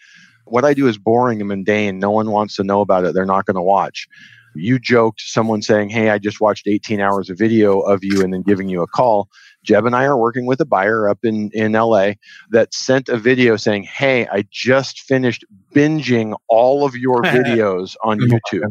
what I do is boring and mundane. No one wants to know about it. They're not going to watch you joked someone saying, Hey, I just watched 18 hours of video of you and then giving you a call. Jeb and I are working with a buyer up in, in LA that sent a video saying, Hey, I just finished binging all of your videos on YouTube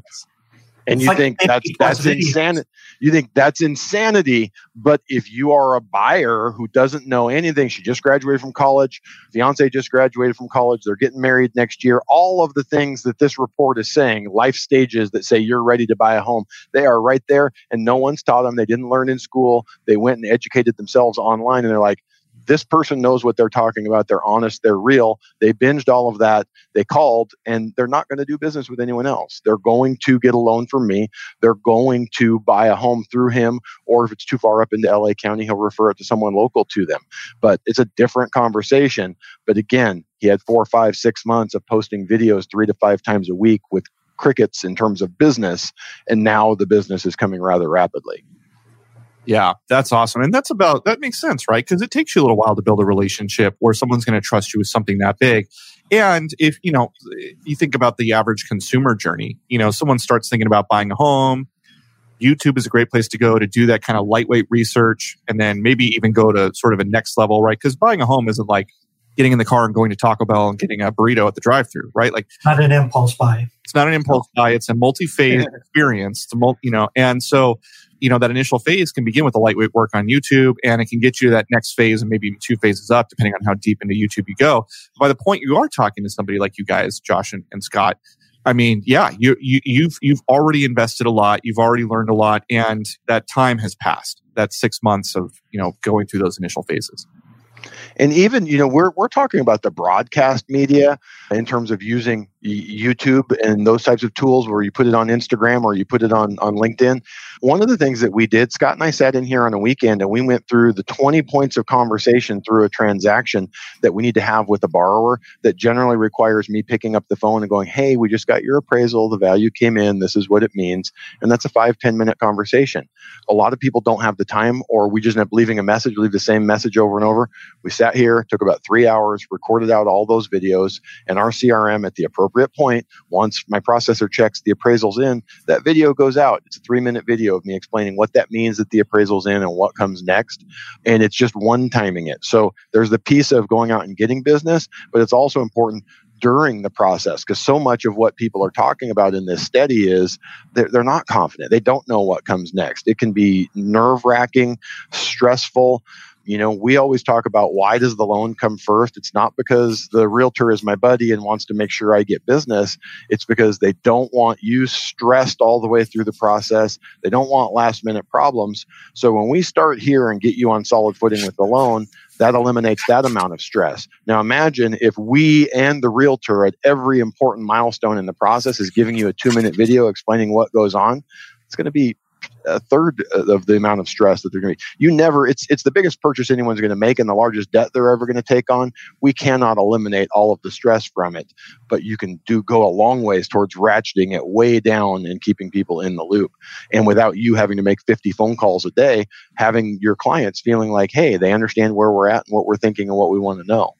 and you think that's that's insanity you think that's insanity but if you are a buyer who doesn't know anything she just graduated from college fiance just graduated from college they're getting married next year all of the things that this report is saying life stages that say you're ready to buy a home they are right there and no one's taught them they didn't learn in school they went and educated themselves online and they're like this person knows what they're talking about. They're honest. They're real. They binged all of that. They called and they're not going to do business with anyone else. They're going to get a loan from me. They're going to buy a home through him. Or if it's too far up into LA County, he'll refer it to someone local to them. But it's a different conversation. But again, he had four, five, six months of posting videos three to five times a week with crickets in terms of business. And now the business is coming rather rapidly. Yeah, that's awesome. And that's about, that makes sense, right? Because it takes you a little while to build a relationship where someone's going to trust you with something that big. And if, you know, you think about the average consumer journey, you know, someone starts thinking about buying a home. YouTube is a great place to go to do that kind of lightweight research and then maybe even go to sort of a next level, right? Because buying a home isn't like getting in the car and going to Taco Bell and getting a burrito at the drive-through, right? Like not an impulse buy. It's not an impulse buy. It's a multi-phase experience. It's a multi, you know, and so you know that initial phase can begin with a lightweight work on YouTube, and it can get you to that next phase and maybe two phases up, depending on how deep into YouTube you go. By the point you are talking to somebody like you guys, Josh and, and Scott, I mean, yeah, you, you you've you've already invested a lot, you've already learned a lot, and that time has passed. That six months of you know going through those initial phases and even you know we're we're talking about the broadcast media in terms of using YouTube and those types of tools where you put it on Instagram or you put it on on LinkedIn. One of the things that we did, Scott and I sat in here on a weekend and we went through the 20 points of conversation through a transaction that we need to have with a borrower that generally requires me picking up the phone and going, Hey, we just got your appraisal. The value came in. This is what it means. And that's a five ten minute conversation. A lot of people don't have the time or we just end up leaving a message, leave the same message over and over. We sat here, took about three hours, recorded out all those videos and our CRM at the appropriate point, once my processor checks the appraisals in, that video goes out. It's a three minute video of me explaining what that means that the appraisal's in and what comes next. And it's just one timing it. So there's the piece of going out and getting business, but it's also important during the process because so much of what people are talking about in this study is they're, they're not confident they don't know what comes next it can be nerve wracking stressful you know, we always talk about why does the loan come first? It's not because the realtor is my buddy and wants to make sure I get business. It's because they don't want you stressed all the way through the process. They don't want last minute problems. So when we start here and get you on solid footing with the loan, that eliminates that amount of stress. Now imagine if we and the realtor at every important milestone in the process is giving you a two minute video explaining what goes on. It's going to be a third of the amount of stress that they're going to be. You never, it's, it's the biggest purchase anyone's going to make and the largest debt they're ever going to take on. We cannot eliminate all of the stress from it, but you can do go a long ways towards ratcheting it way down and keeping people in the loop. And without you having to make 50 phone calls a day, having your clients feeling like, hey, they understand where we're at and what we're thinking and what we want to know.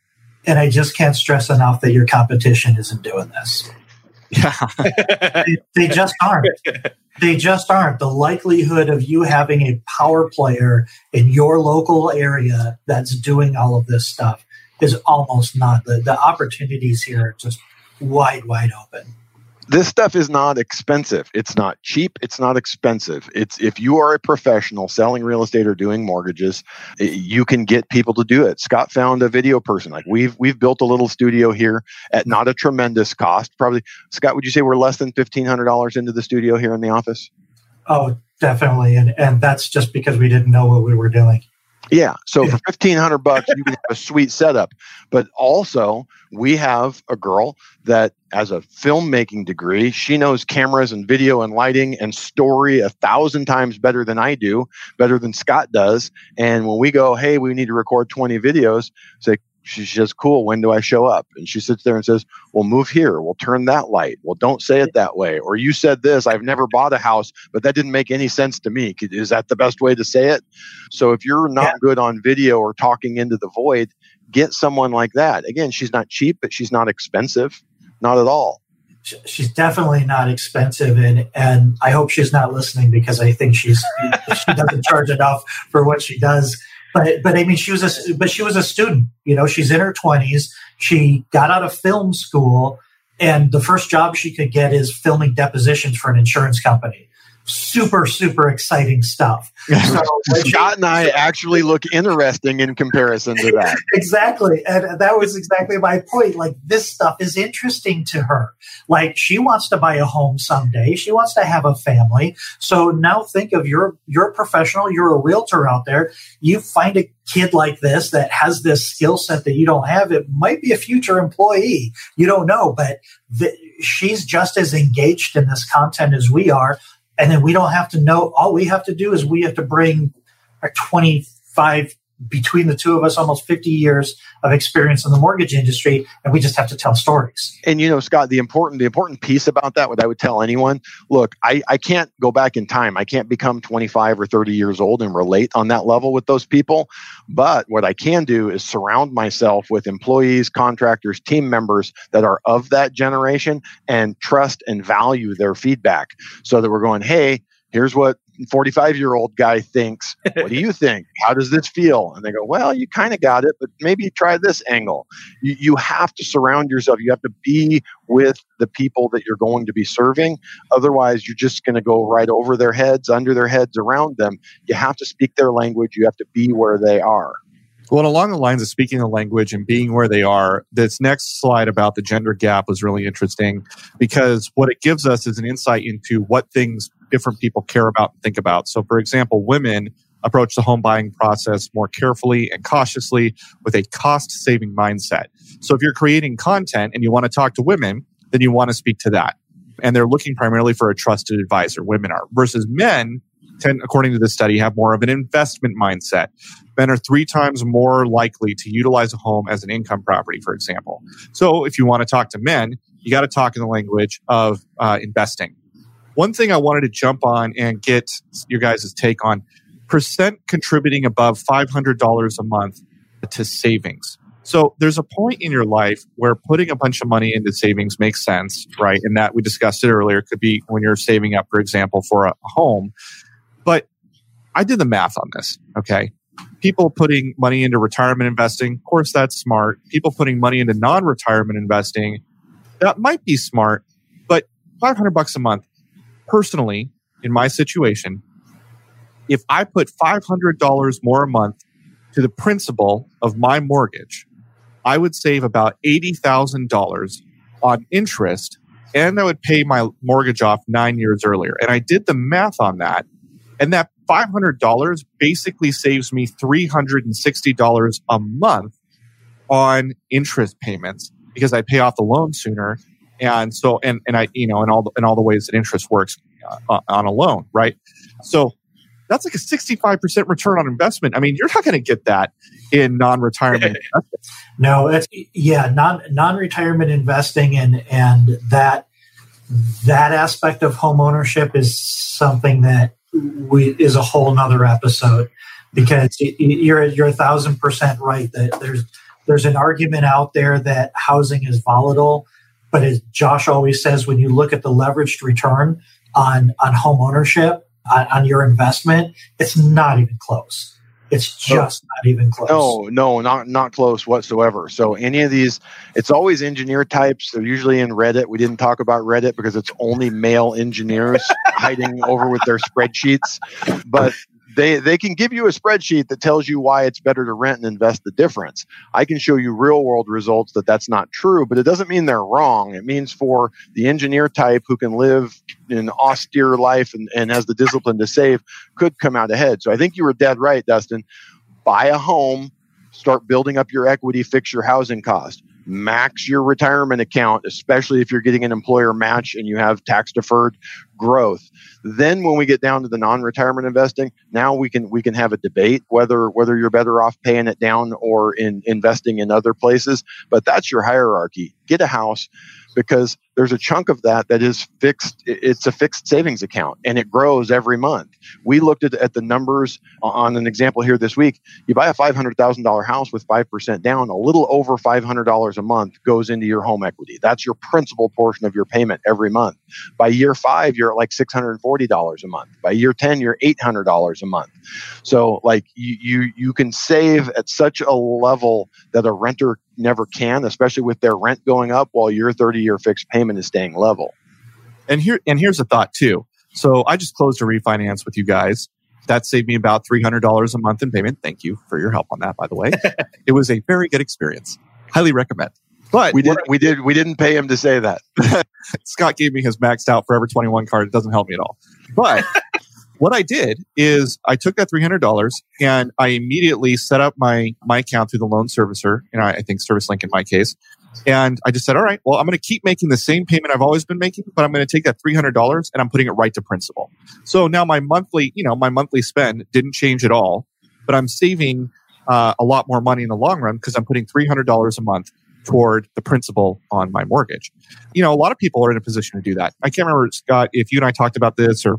And I just can't stress enough that your competition isn't doing this. Yeah. they, they just aren't. They just aren't. The likelihood of you having a power player in your local area that's doing all of this stuff is almost not. The, the opportunities here are just wide, wide open this stuff is not expensive. It's not cheap. It's not expensive. It's if you are a professional selling real estate or doing mortgages, you can get people to do it. Scott found a video person. Like we've we've built a little studio here at not a tremendous cost. Probably Scott, would you say we're less than fifteen hundred dollars into the studio here in the office? Oh, definitely. And and that's just because we didn't know what we were doing. Yeah. So for fifteen hundred bucks, you can have a sweet setup. But also, we have a girl that has a filmmaking degree. She knows cameras and video and lighting and story a thousand times better than I do, better than Scott does. And when we go, hey, we need to record twenty videos, say, she says, Cool, when do I show up? And she sits there and says, Well, move here. We'll turn that light. Well, don't say it that way. Or you said this, I've never bought a house, but that didn't make any sense to me. Is that the best way to say it? So if you're not yeah. good on video or talking into the void, get someone like that. Again, she's not cheap, but she's not expensive. Not at all. She's definitely not expensive, and and I hope she's not listening because I think she's she doesn't charge enough for what she does but but I mean, she was a but she was a student. You know, she's in her twenties. She got out of film school, and the first job she could get is filming depositions for an insurance company super super exciting stuff. So Scott and I actually look interesting in comparison to that. exactly, and that was exactly my point. Like this stuff is interesting to her. Like she wants to buy a home someday. She wants to have a family. So now think of you're you're a professional. You're a realtor out there. You find a kid like this that has this skill set that you don't have. It might be a future employee. You don't know, but. The, she's just as engaged in this content as we are and then we don't have to know. All we have to do is we have to bring our 25 between the two of us, almost 50 years of experience in the mortgage industry, and we just have to tell stories. And you know, Scott, the important the important piece about that, what I would tell anyone, look, I, I can't go back in time. I can't become 25 or 30 years old and relate on that level with those people. But what I can do is surround myself with employees, contractors, team members that are of that generation and trust and value their feedback so that we're going, hey, here's what 45 year old guy thinks, What do you think? How does this feel? And they go, Well, you kind of got it, but maybe try this angle. You, you have to surround yourself. You have to be with the people that you're going to be serving. Otherwise, you're just going to go right over their heads, under their heads, around them. You have to speak their language. You have to be where they are. Well, along the lines of speaking the language and being where they are, this next slide about the gender gap was really interesting because what it gives us is an insight into what things different people care about and think about. So, for example, women approach the home buying process more carefully and cautiously with a cost saving mindset. So, if you're creating content and you want to talk to women, then you want to speak to that. And they're looking primarily for a trusted advisor, women are, versus men tend, according to this study, have more of an investment mindset. Men are three times more likely to utilize a home as an income property, for example. So if you want to talk to men, you got to talk in the language of uh, investing. One thing I wanted to jump on and get your guys' take on percent contributing above $500 a month to savings. So there's a point in your life where putting a bunch of money into savings makes sense, right? And that we discussed it earlier. It could be when you're saving up, for example, for a home. But I did the math on this. Okay. People putting money into retirement investing, of course, that's smart. People putting money into non retirement investing, that might be smart. But 500 bucks a month, personally, in my situation, if I put $500 more a month to the principal of my mortgage, I would save about $80,000 on interest and I would pay my mortgage off nine years earlier. And I did the math on that. And that $500 basically saves me $360 a month on interest payments because I pay off the loan sooner. And so, and, and I, you know, and all the, and all the ways that interest works uh, on a loan, right? So that's like a 65% return on investment. I mean, you're not going to get that in non-retirement No, it's yeah, non non-retirement investing and and that that aspect of home ownership is something that we is a whole nother episode because you're you're a thousand percent right that there's there's an argument out there that housing is volatile, but as Josh always says, when you look at the leveraged return on on home ownership on, on your investment, it's not even close. It's just not even close. No, no, not not close whatsoever. So any of these, it's always engineer types. They're usually in Reddit. We didn't talk about Reddit because it's only male engineers hiding over with their spreadsheets. But they they can give you a spreadsheet that tells you why it's better to rent and invest the difference. I can show you real world results that that's not true, but it doesn't mean they're wrong. It means for the engineer type who can live an austere life and, and has the discipline to save could come out ahead. So I think you were dead right, Dustin. Buy a home, start building up your equity, fix your housing cost max your retirement account, especially if you're getting an employer match and you have tax deferred growth. Then when we get down to the non-retirement investing, now we can we can have a debate whether whether you're better off paying it down or in investing in other places. But that's your hierarchy. Get a house, because there's a chunk of that that is fixed. It's a fixed savings account and it grows every month. We looked at, at the numbers on an example here this week. You buy a $500,000 house with 5% down, a little over $500 a month goes into your home equity. That's your principal portion of your payment every month. By year five, you're at like $640 a month. By year 10, you're $800 a month. So like you, you, you can save at such a level that a renter never can, especially with their rent going up while your 30 year fixed payment is staying level. And here and here's a thought too. So I just closed a refinance with you guys. That saved me about $300 a month in payment. Thank you for your help on that, by the way. it was a very good experience. Highly recommend. But we did we did we didn't pay him to say that. Scott gave me his maxed out Forever 21 card. It doesn't help me at all. But what I did is I took that $300 and I immediately set up my, my account through the loan servicer, and I, I think ServiceLink in my case. And I just said, all right, well, I'm going to keep making the same payment I've always been making, but I'm going to take that $300 and I'm putting it right to principal. So now my monthly, you know, my monthly spend didn't change at all, but I'm saving uh, a lot more money in the long run because I'm putting $300 a month toward the principal on my mortgage. You know, a lot of people are in a position to do that. I can't remember, Scott, if you and I talked about this or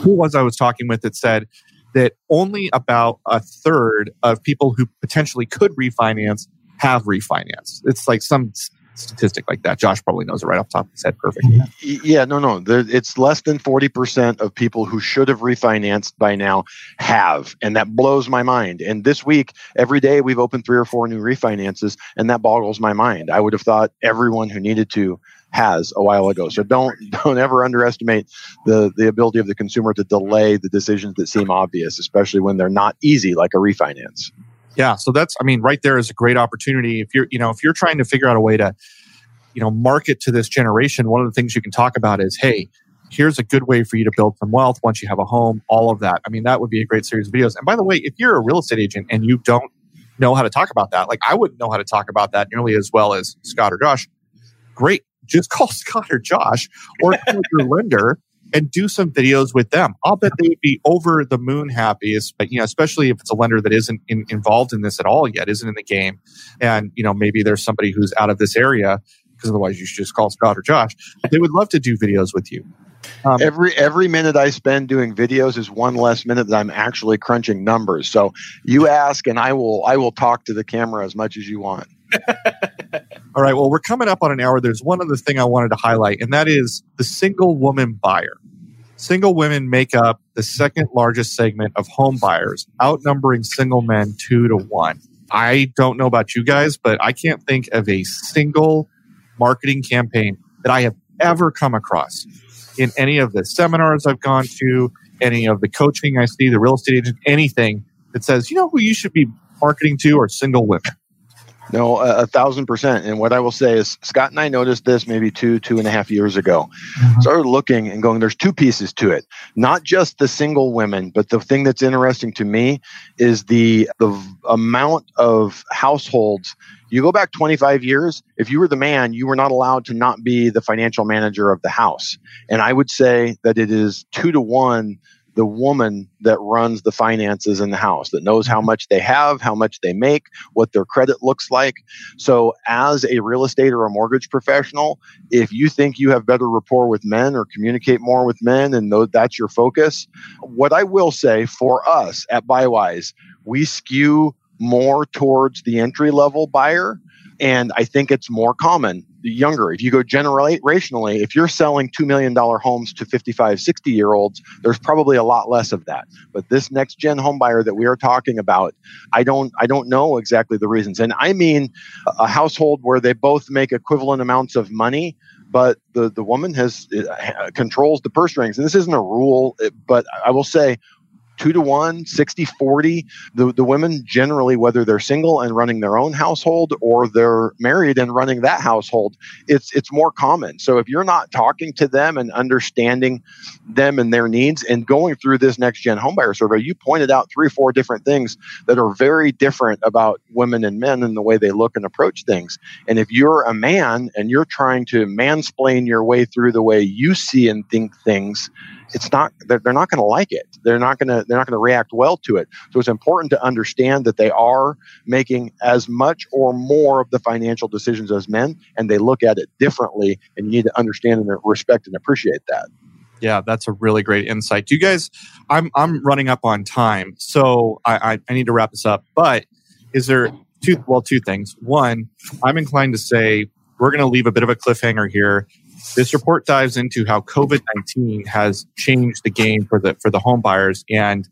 who was I was talking with that said that only about a third of people who potentially could refinance have refinanced. It's like some statistic like that. Josh probably knows it right off the top of his head perfectly. Yeah, no, no. It's less than 40% of people who should have refinanced by now have. And that blows my mind. And this week, every day we've opened three or four new refinances, and that boggles my mind. I would have thought everyone who needed to has a while ago. So don't don't ever underestimate the the ability of the consumer to delay the decisions that seem obvious, especially when they're not easy like a refinance. Yeah, so that's I mean right there is a great opportunity if you're you know if you're trying to figure out a way to you know market to this generation, one of the things you can talk about is hey, here's a good way for you to build some wealth once you have a home, all of that. I mean that would be a great series of videos. And by the way, if you're a real estate agent and you don't know how to talk about that, like I wouldn't know how to talk about that nearly as well as Scott or Josh. Great just call Scott or Josh or your lender and do some videos with them. I'll bet they would be over the moon happy, but you know, especially if it's a lender that isn't in, involved in this at all yet, isn't in the game, and you know maybe there's somebody who's out of this area because otherwise you should just call Scott or Josh. They would love to do videos with you. Um, every every minute I spend doing videos is one less minute that I'm actually crunching numbers. So you ask, and I will I will talk to the camera as much as you want. All right. Well, we're coming up on an hour. There's one other thing I wanted to highlight, and that is the single woman buyer. Single women make up the second largest segment of home buyers, outnumbering single men two to one. I don't know about you guys, but I can't think of a single marketing campaign that I have ever come across in any of the seminars I've gone to, any of the coaching I see, the real estate agent, anything that says, you know who you should be marketing to are single women. No, a, a, thousand percent. And what I will say is, Scott and I noticed this maybe two, two and a half years ago. Mm-hmm. Started looking and going, there's two pieces to it. Not just the single women, but the thing that's interesting to me is the the amount of households. You go back 25 years, if you were the man, you were not allowed to not be the financial manager of the house. And I would say that it is two to one the woman that runs the finances in the house, that knows how mm-hmm. much they have, how much they make, what their credit looks like. So, as a real estate or a mortgage professional, if you think you have better rapport with men or communicate more with men and know that's your focus, what I will say for us at Buywise, we skew more towards the entry level buyer. And I think it's more common younger. If you go generationally, if you're selling $2 million homes to 55, 60 year olds, there's probably a lot less of that. But this next gen home buyer that we are talking about, I don't, I don't know exactly the reasons. And I mean a household where they both make equivalent amounts of money, but the, the woman has uh, controls the purse strings. And this isn't a rule, but I will say two to one, 60 40. The, the women generally, whether they're single and running their own household or they're married and running that household, it's, it's more common. So if you're not talking to them and understanding them and their needs and going through this next gen homebuyer survey, you pointed out three four different things that are very different about women and men and the way they look and approach things. And if you're a man and you're trying to mansplain your way through the way you see and think things, it's not they're, they're not going to like it. They're not going to they're not going to react well to it. So it's important to understand that they are making as much or more of the financial decisions as men and they look at it differently and you need to understand and respect and appreciate that. Yeah that's a really great insight. Do you guys i'm i'm running up on time so i i, I need to wrap this up but is there two well two things. One i'm inclined to say we're going to leave a bit of a cliffhanger here this report dives into how COVID nineteen has changed the game for the for the home buyers, and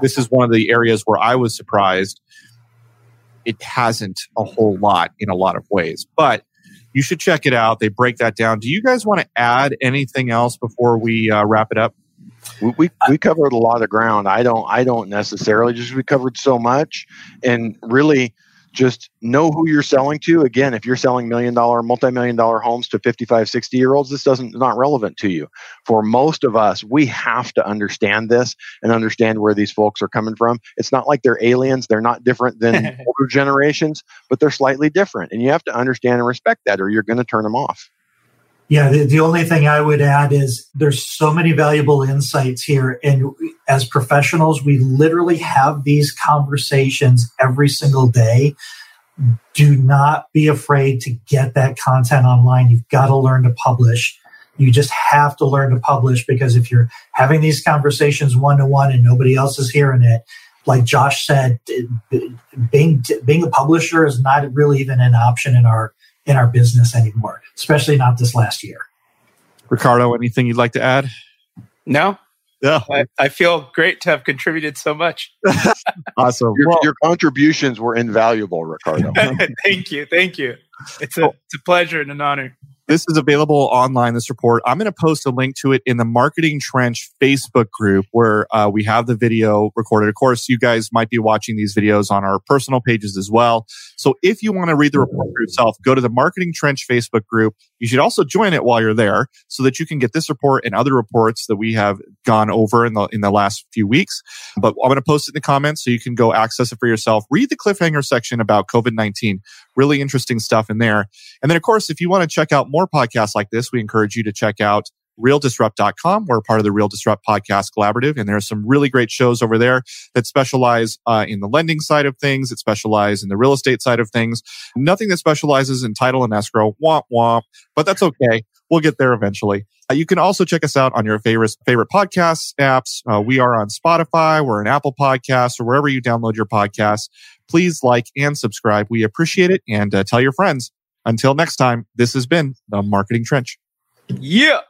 this is one of the areas where I was surprised. It hasn't a whole lot in a lot of ways, but you should check it out. They break that down. Do you guys want to add anything else before we uh, wrap it up? We, we, we covered a lot of ground. I don't I don't necessarily just we covered so much, and really just know who you're selling to. Again if you're selling million dollar multi-million dollar homes to 55 60 year olds this doesn't not relevant to you. For most of us we have to understand this and understand where these folks are coming from. It's not like they're aliens. They're not different than older generations but they're slightly different and you have to understand and respect that or you're going to turn them off yeah, the, the, only thing I would add is there's so many valuable insights here. And as professionals, we literally have these conversations every single day. Do not be afraid to get that content online. You've got to learn to publish. You just have to learn to publish because if you're having these conversations one to one and nobody else is hearing it, like Josh said, being being a publisher is not really even an option in our in our business anymore, especially not this last year. Ricardo, anything you'd like to add? No. Yeah. I, I feel great to have contributed so much. awesome. Your, well, your, contributions were invaluable, Ricardo. thank you. Thank you. It's a, it's a pleasure and an honor. This is available online, this report. I'm going to post a link to it in the Marketing Trench Facebook group where uh, we have the video recorded. Of course, you guys might be watching these videos on our personal pages as well. So if you want to read the report for yourself, go to the Marketing Trench Facebook group. You should also join it while you're there so that you can get this report and other reports that we have gone over in the, in the last few weeks. But I'm going to post it in the comments so you can go access it for yourself. Read the cliffhanger section about COVID-19. Really interesting stuff in there. And then, of course, if you want to check out more podcasts like this, we encourage you to check out realdisrupt.com. We're part of the Real Disrupt Podcast Collaborative, and there are some really great shows over there that specialize uh, in the lending side of things, that specialize in the real estate side of things. Nothing that specializes in title and escrow, womp womp, but that's okay. We'll get there eventually. Uh, you can also check us out on your favorite favorite podcast apps. Uh, we are on Spotify, we're on Apple Podcasts, or wherever you download your podcasts. Please like and subscribe. We appreciate it, and uh, tell your friends. Until next time, this has been the Marketing Trench. Yeah.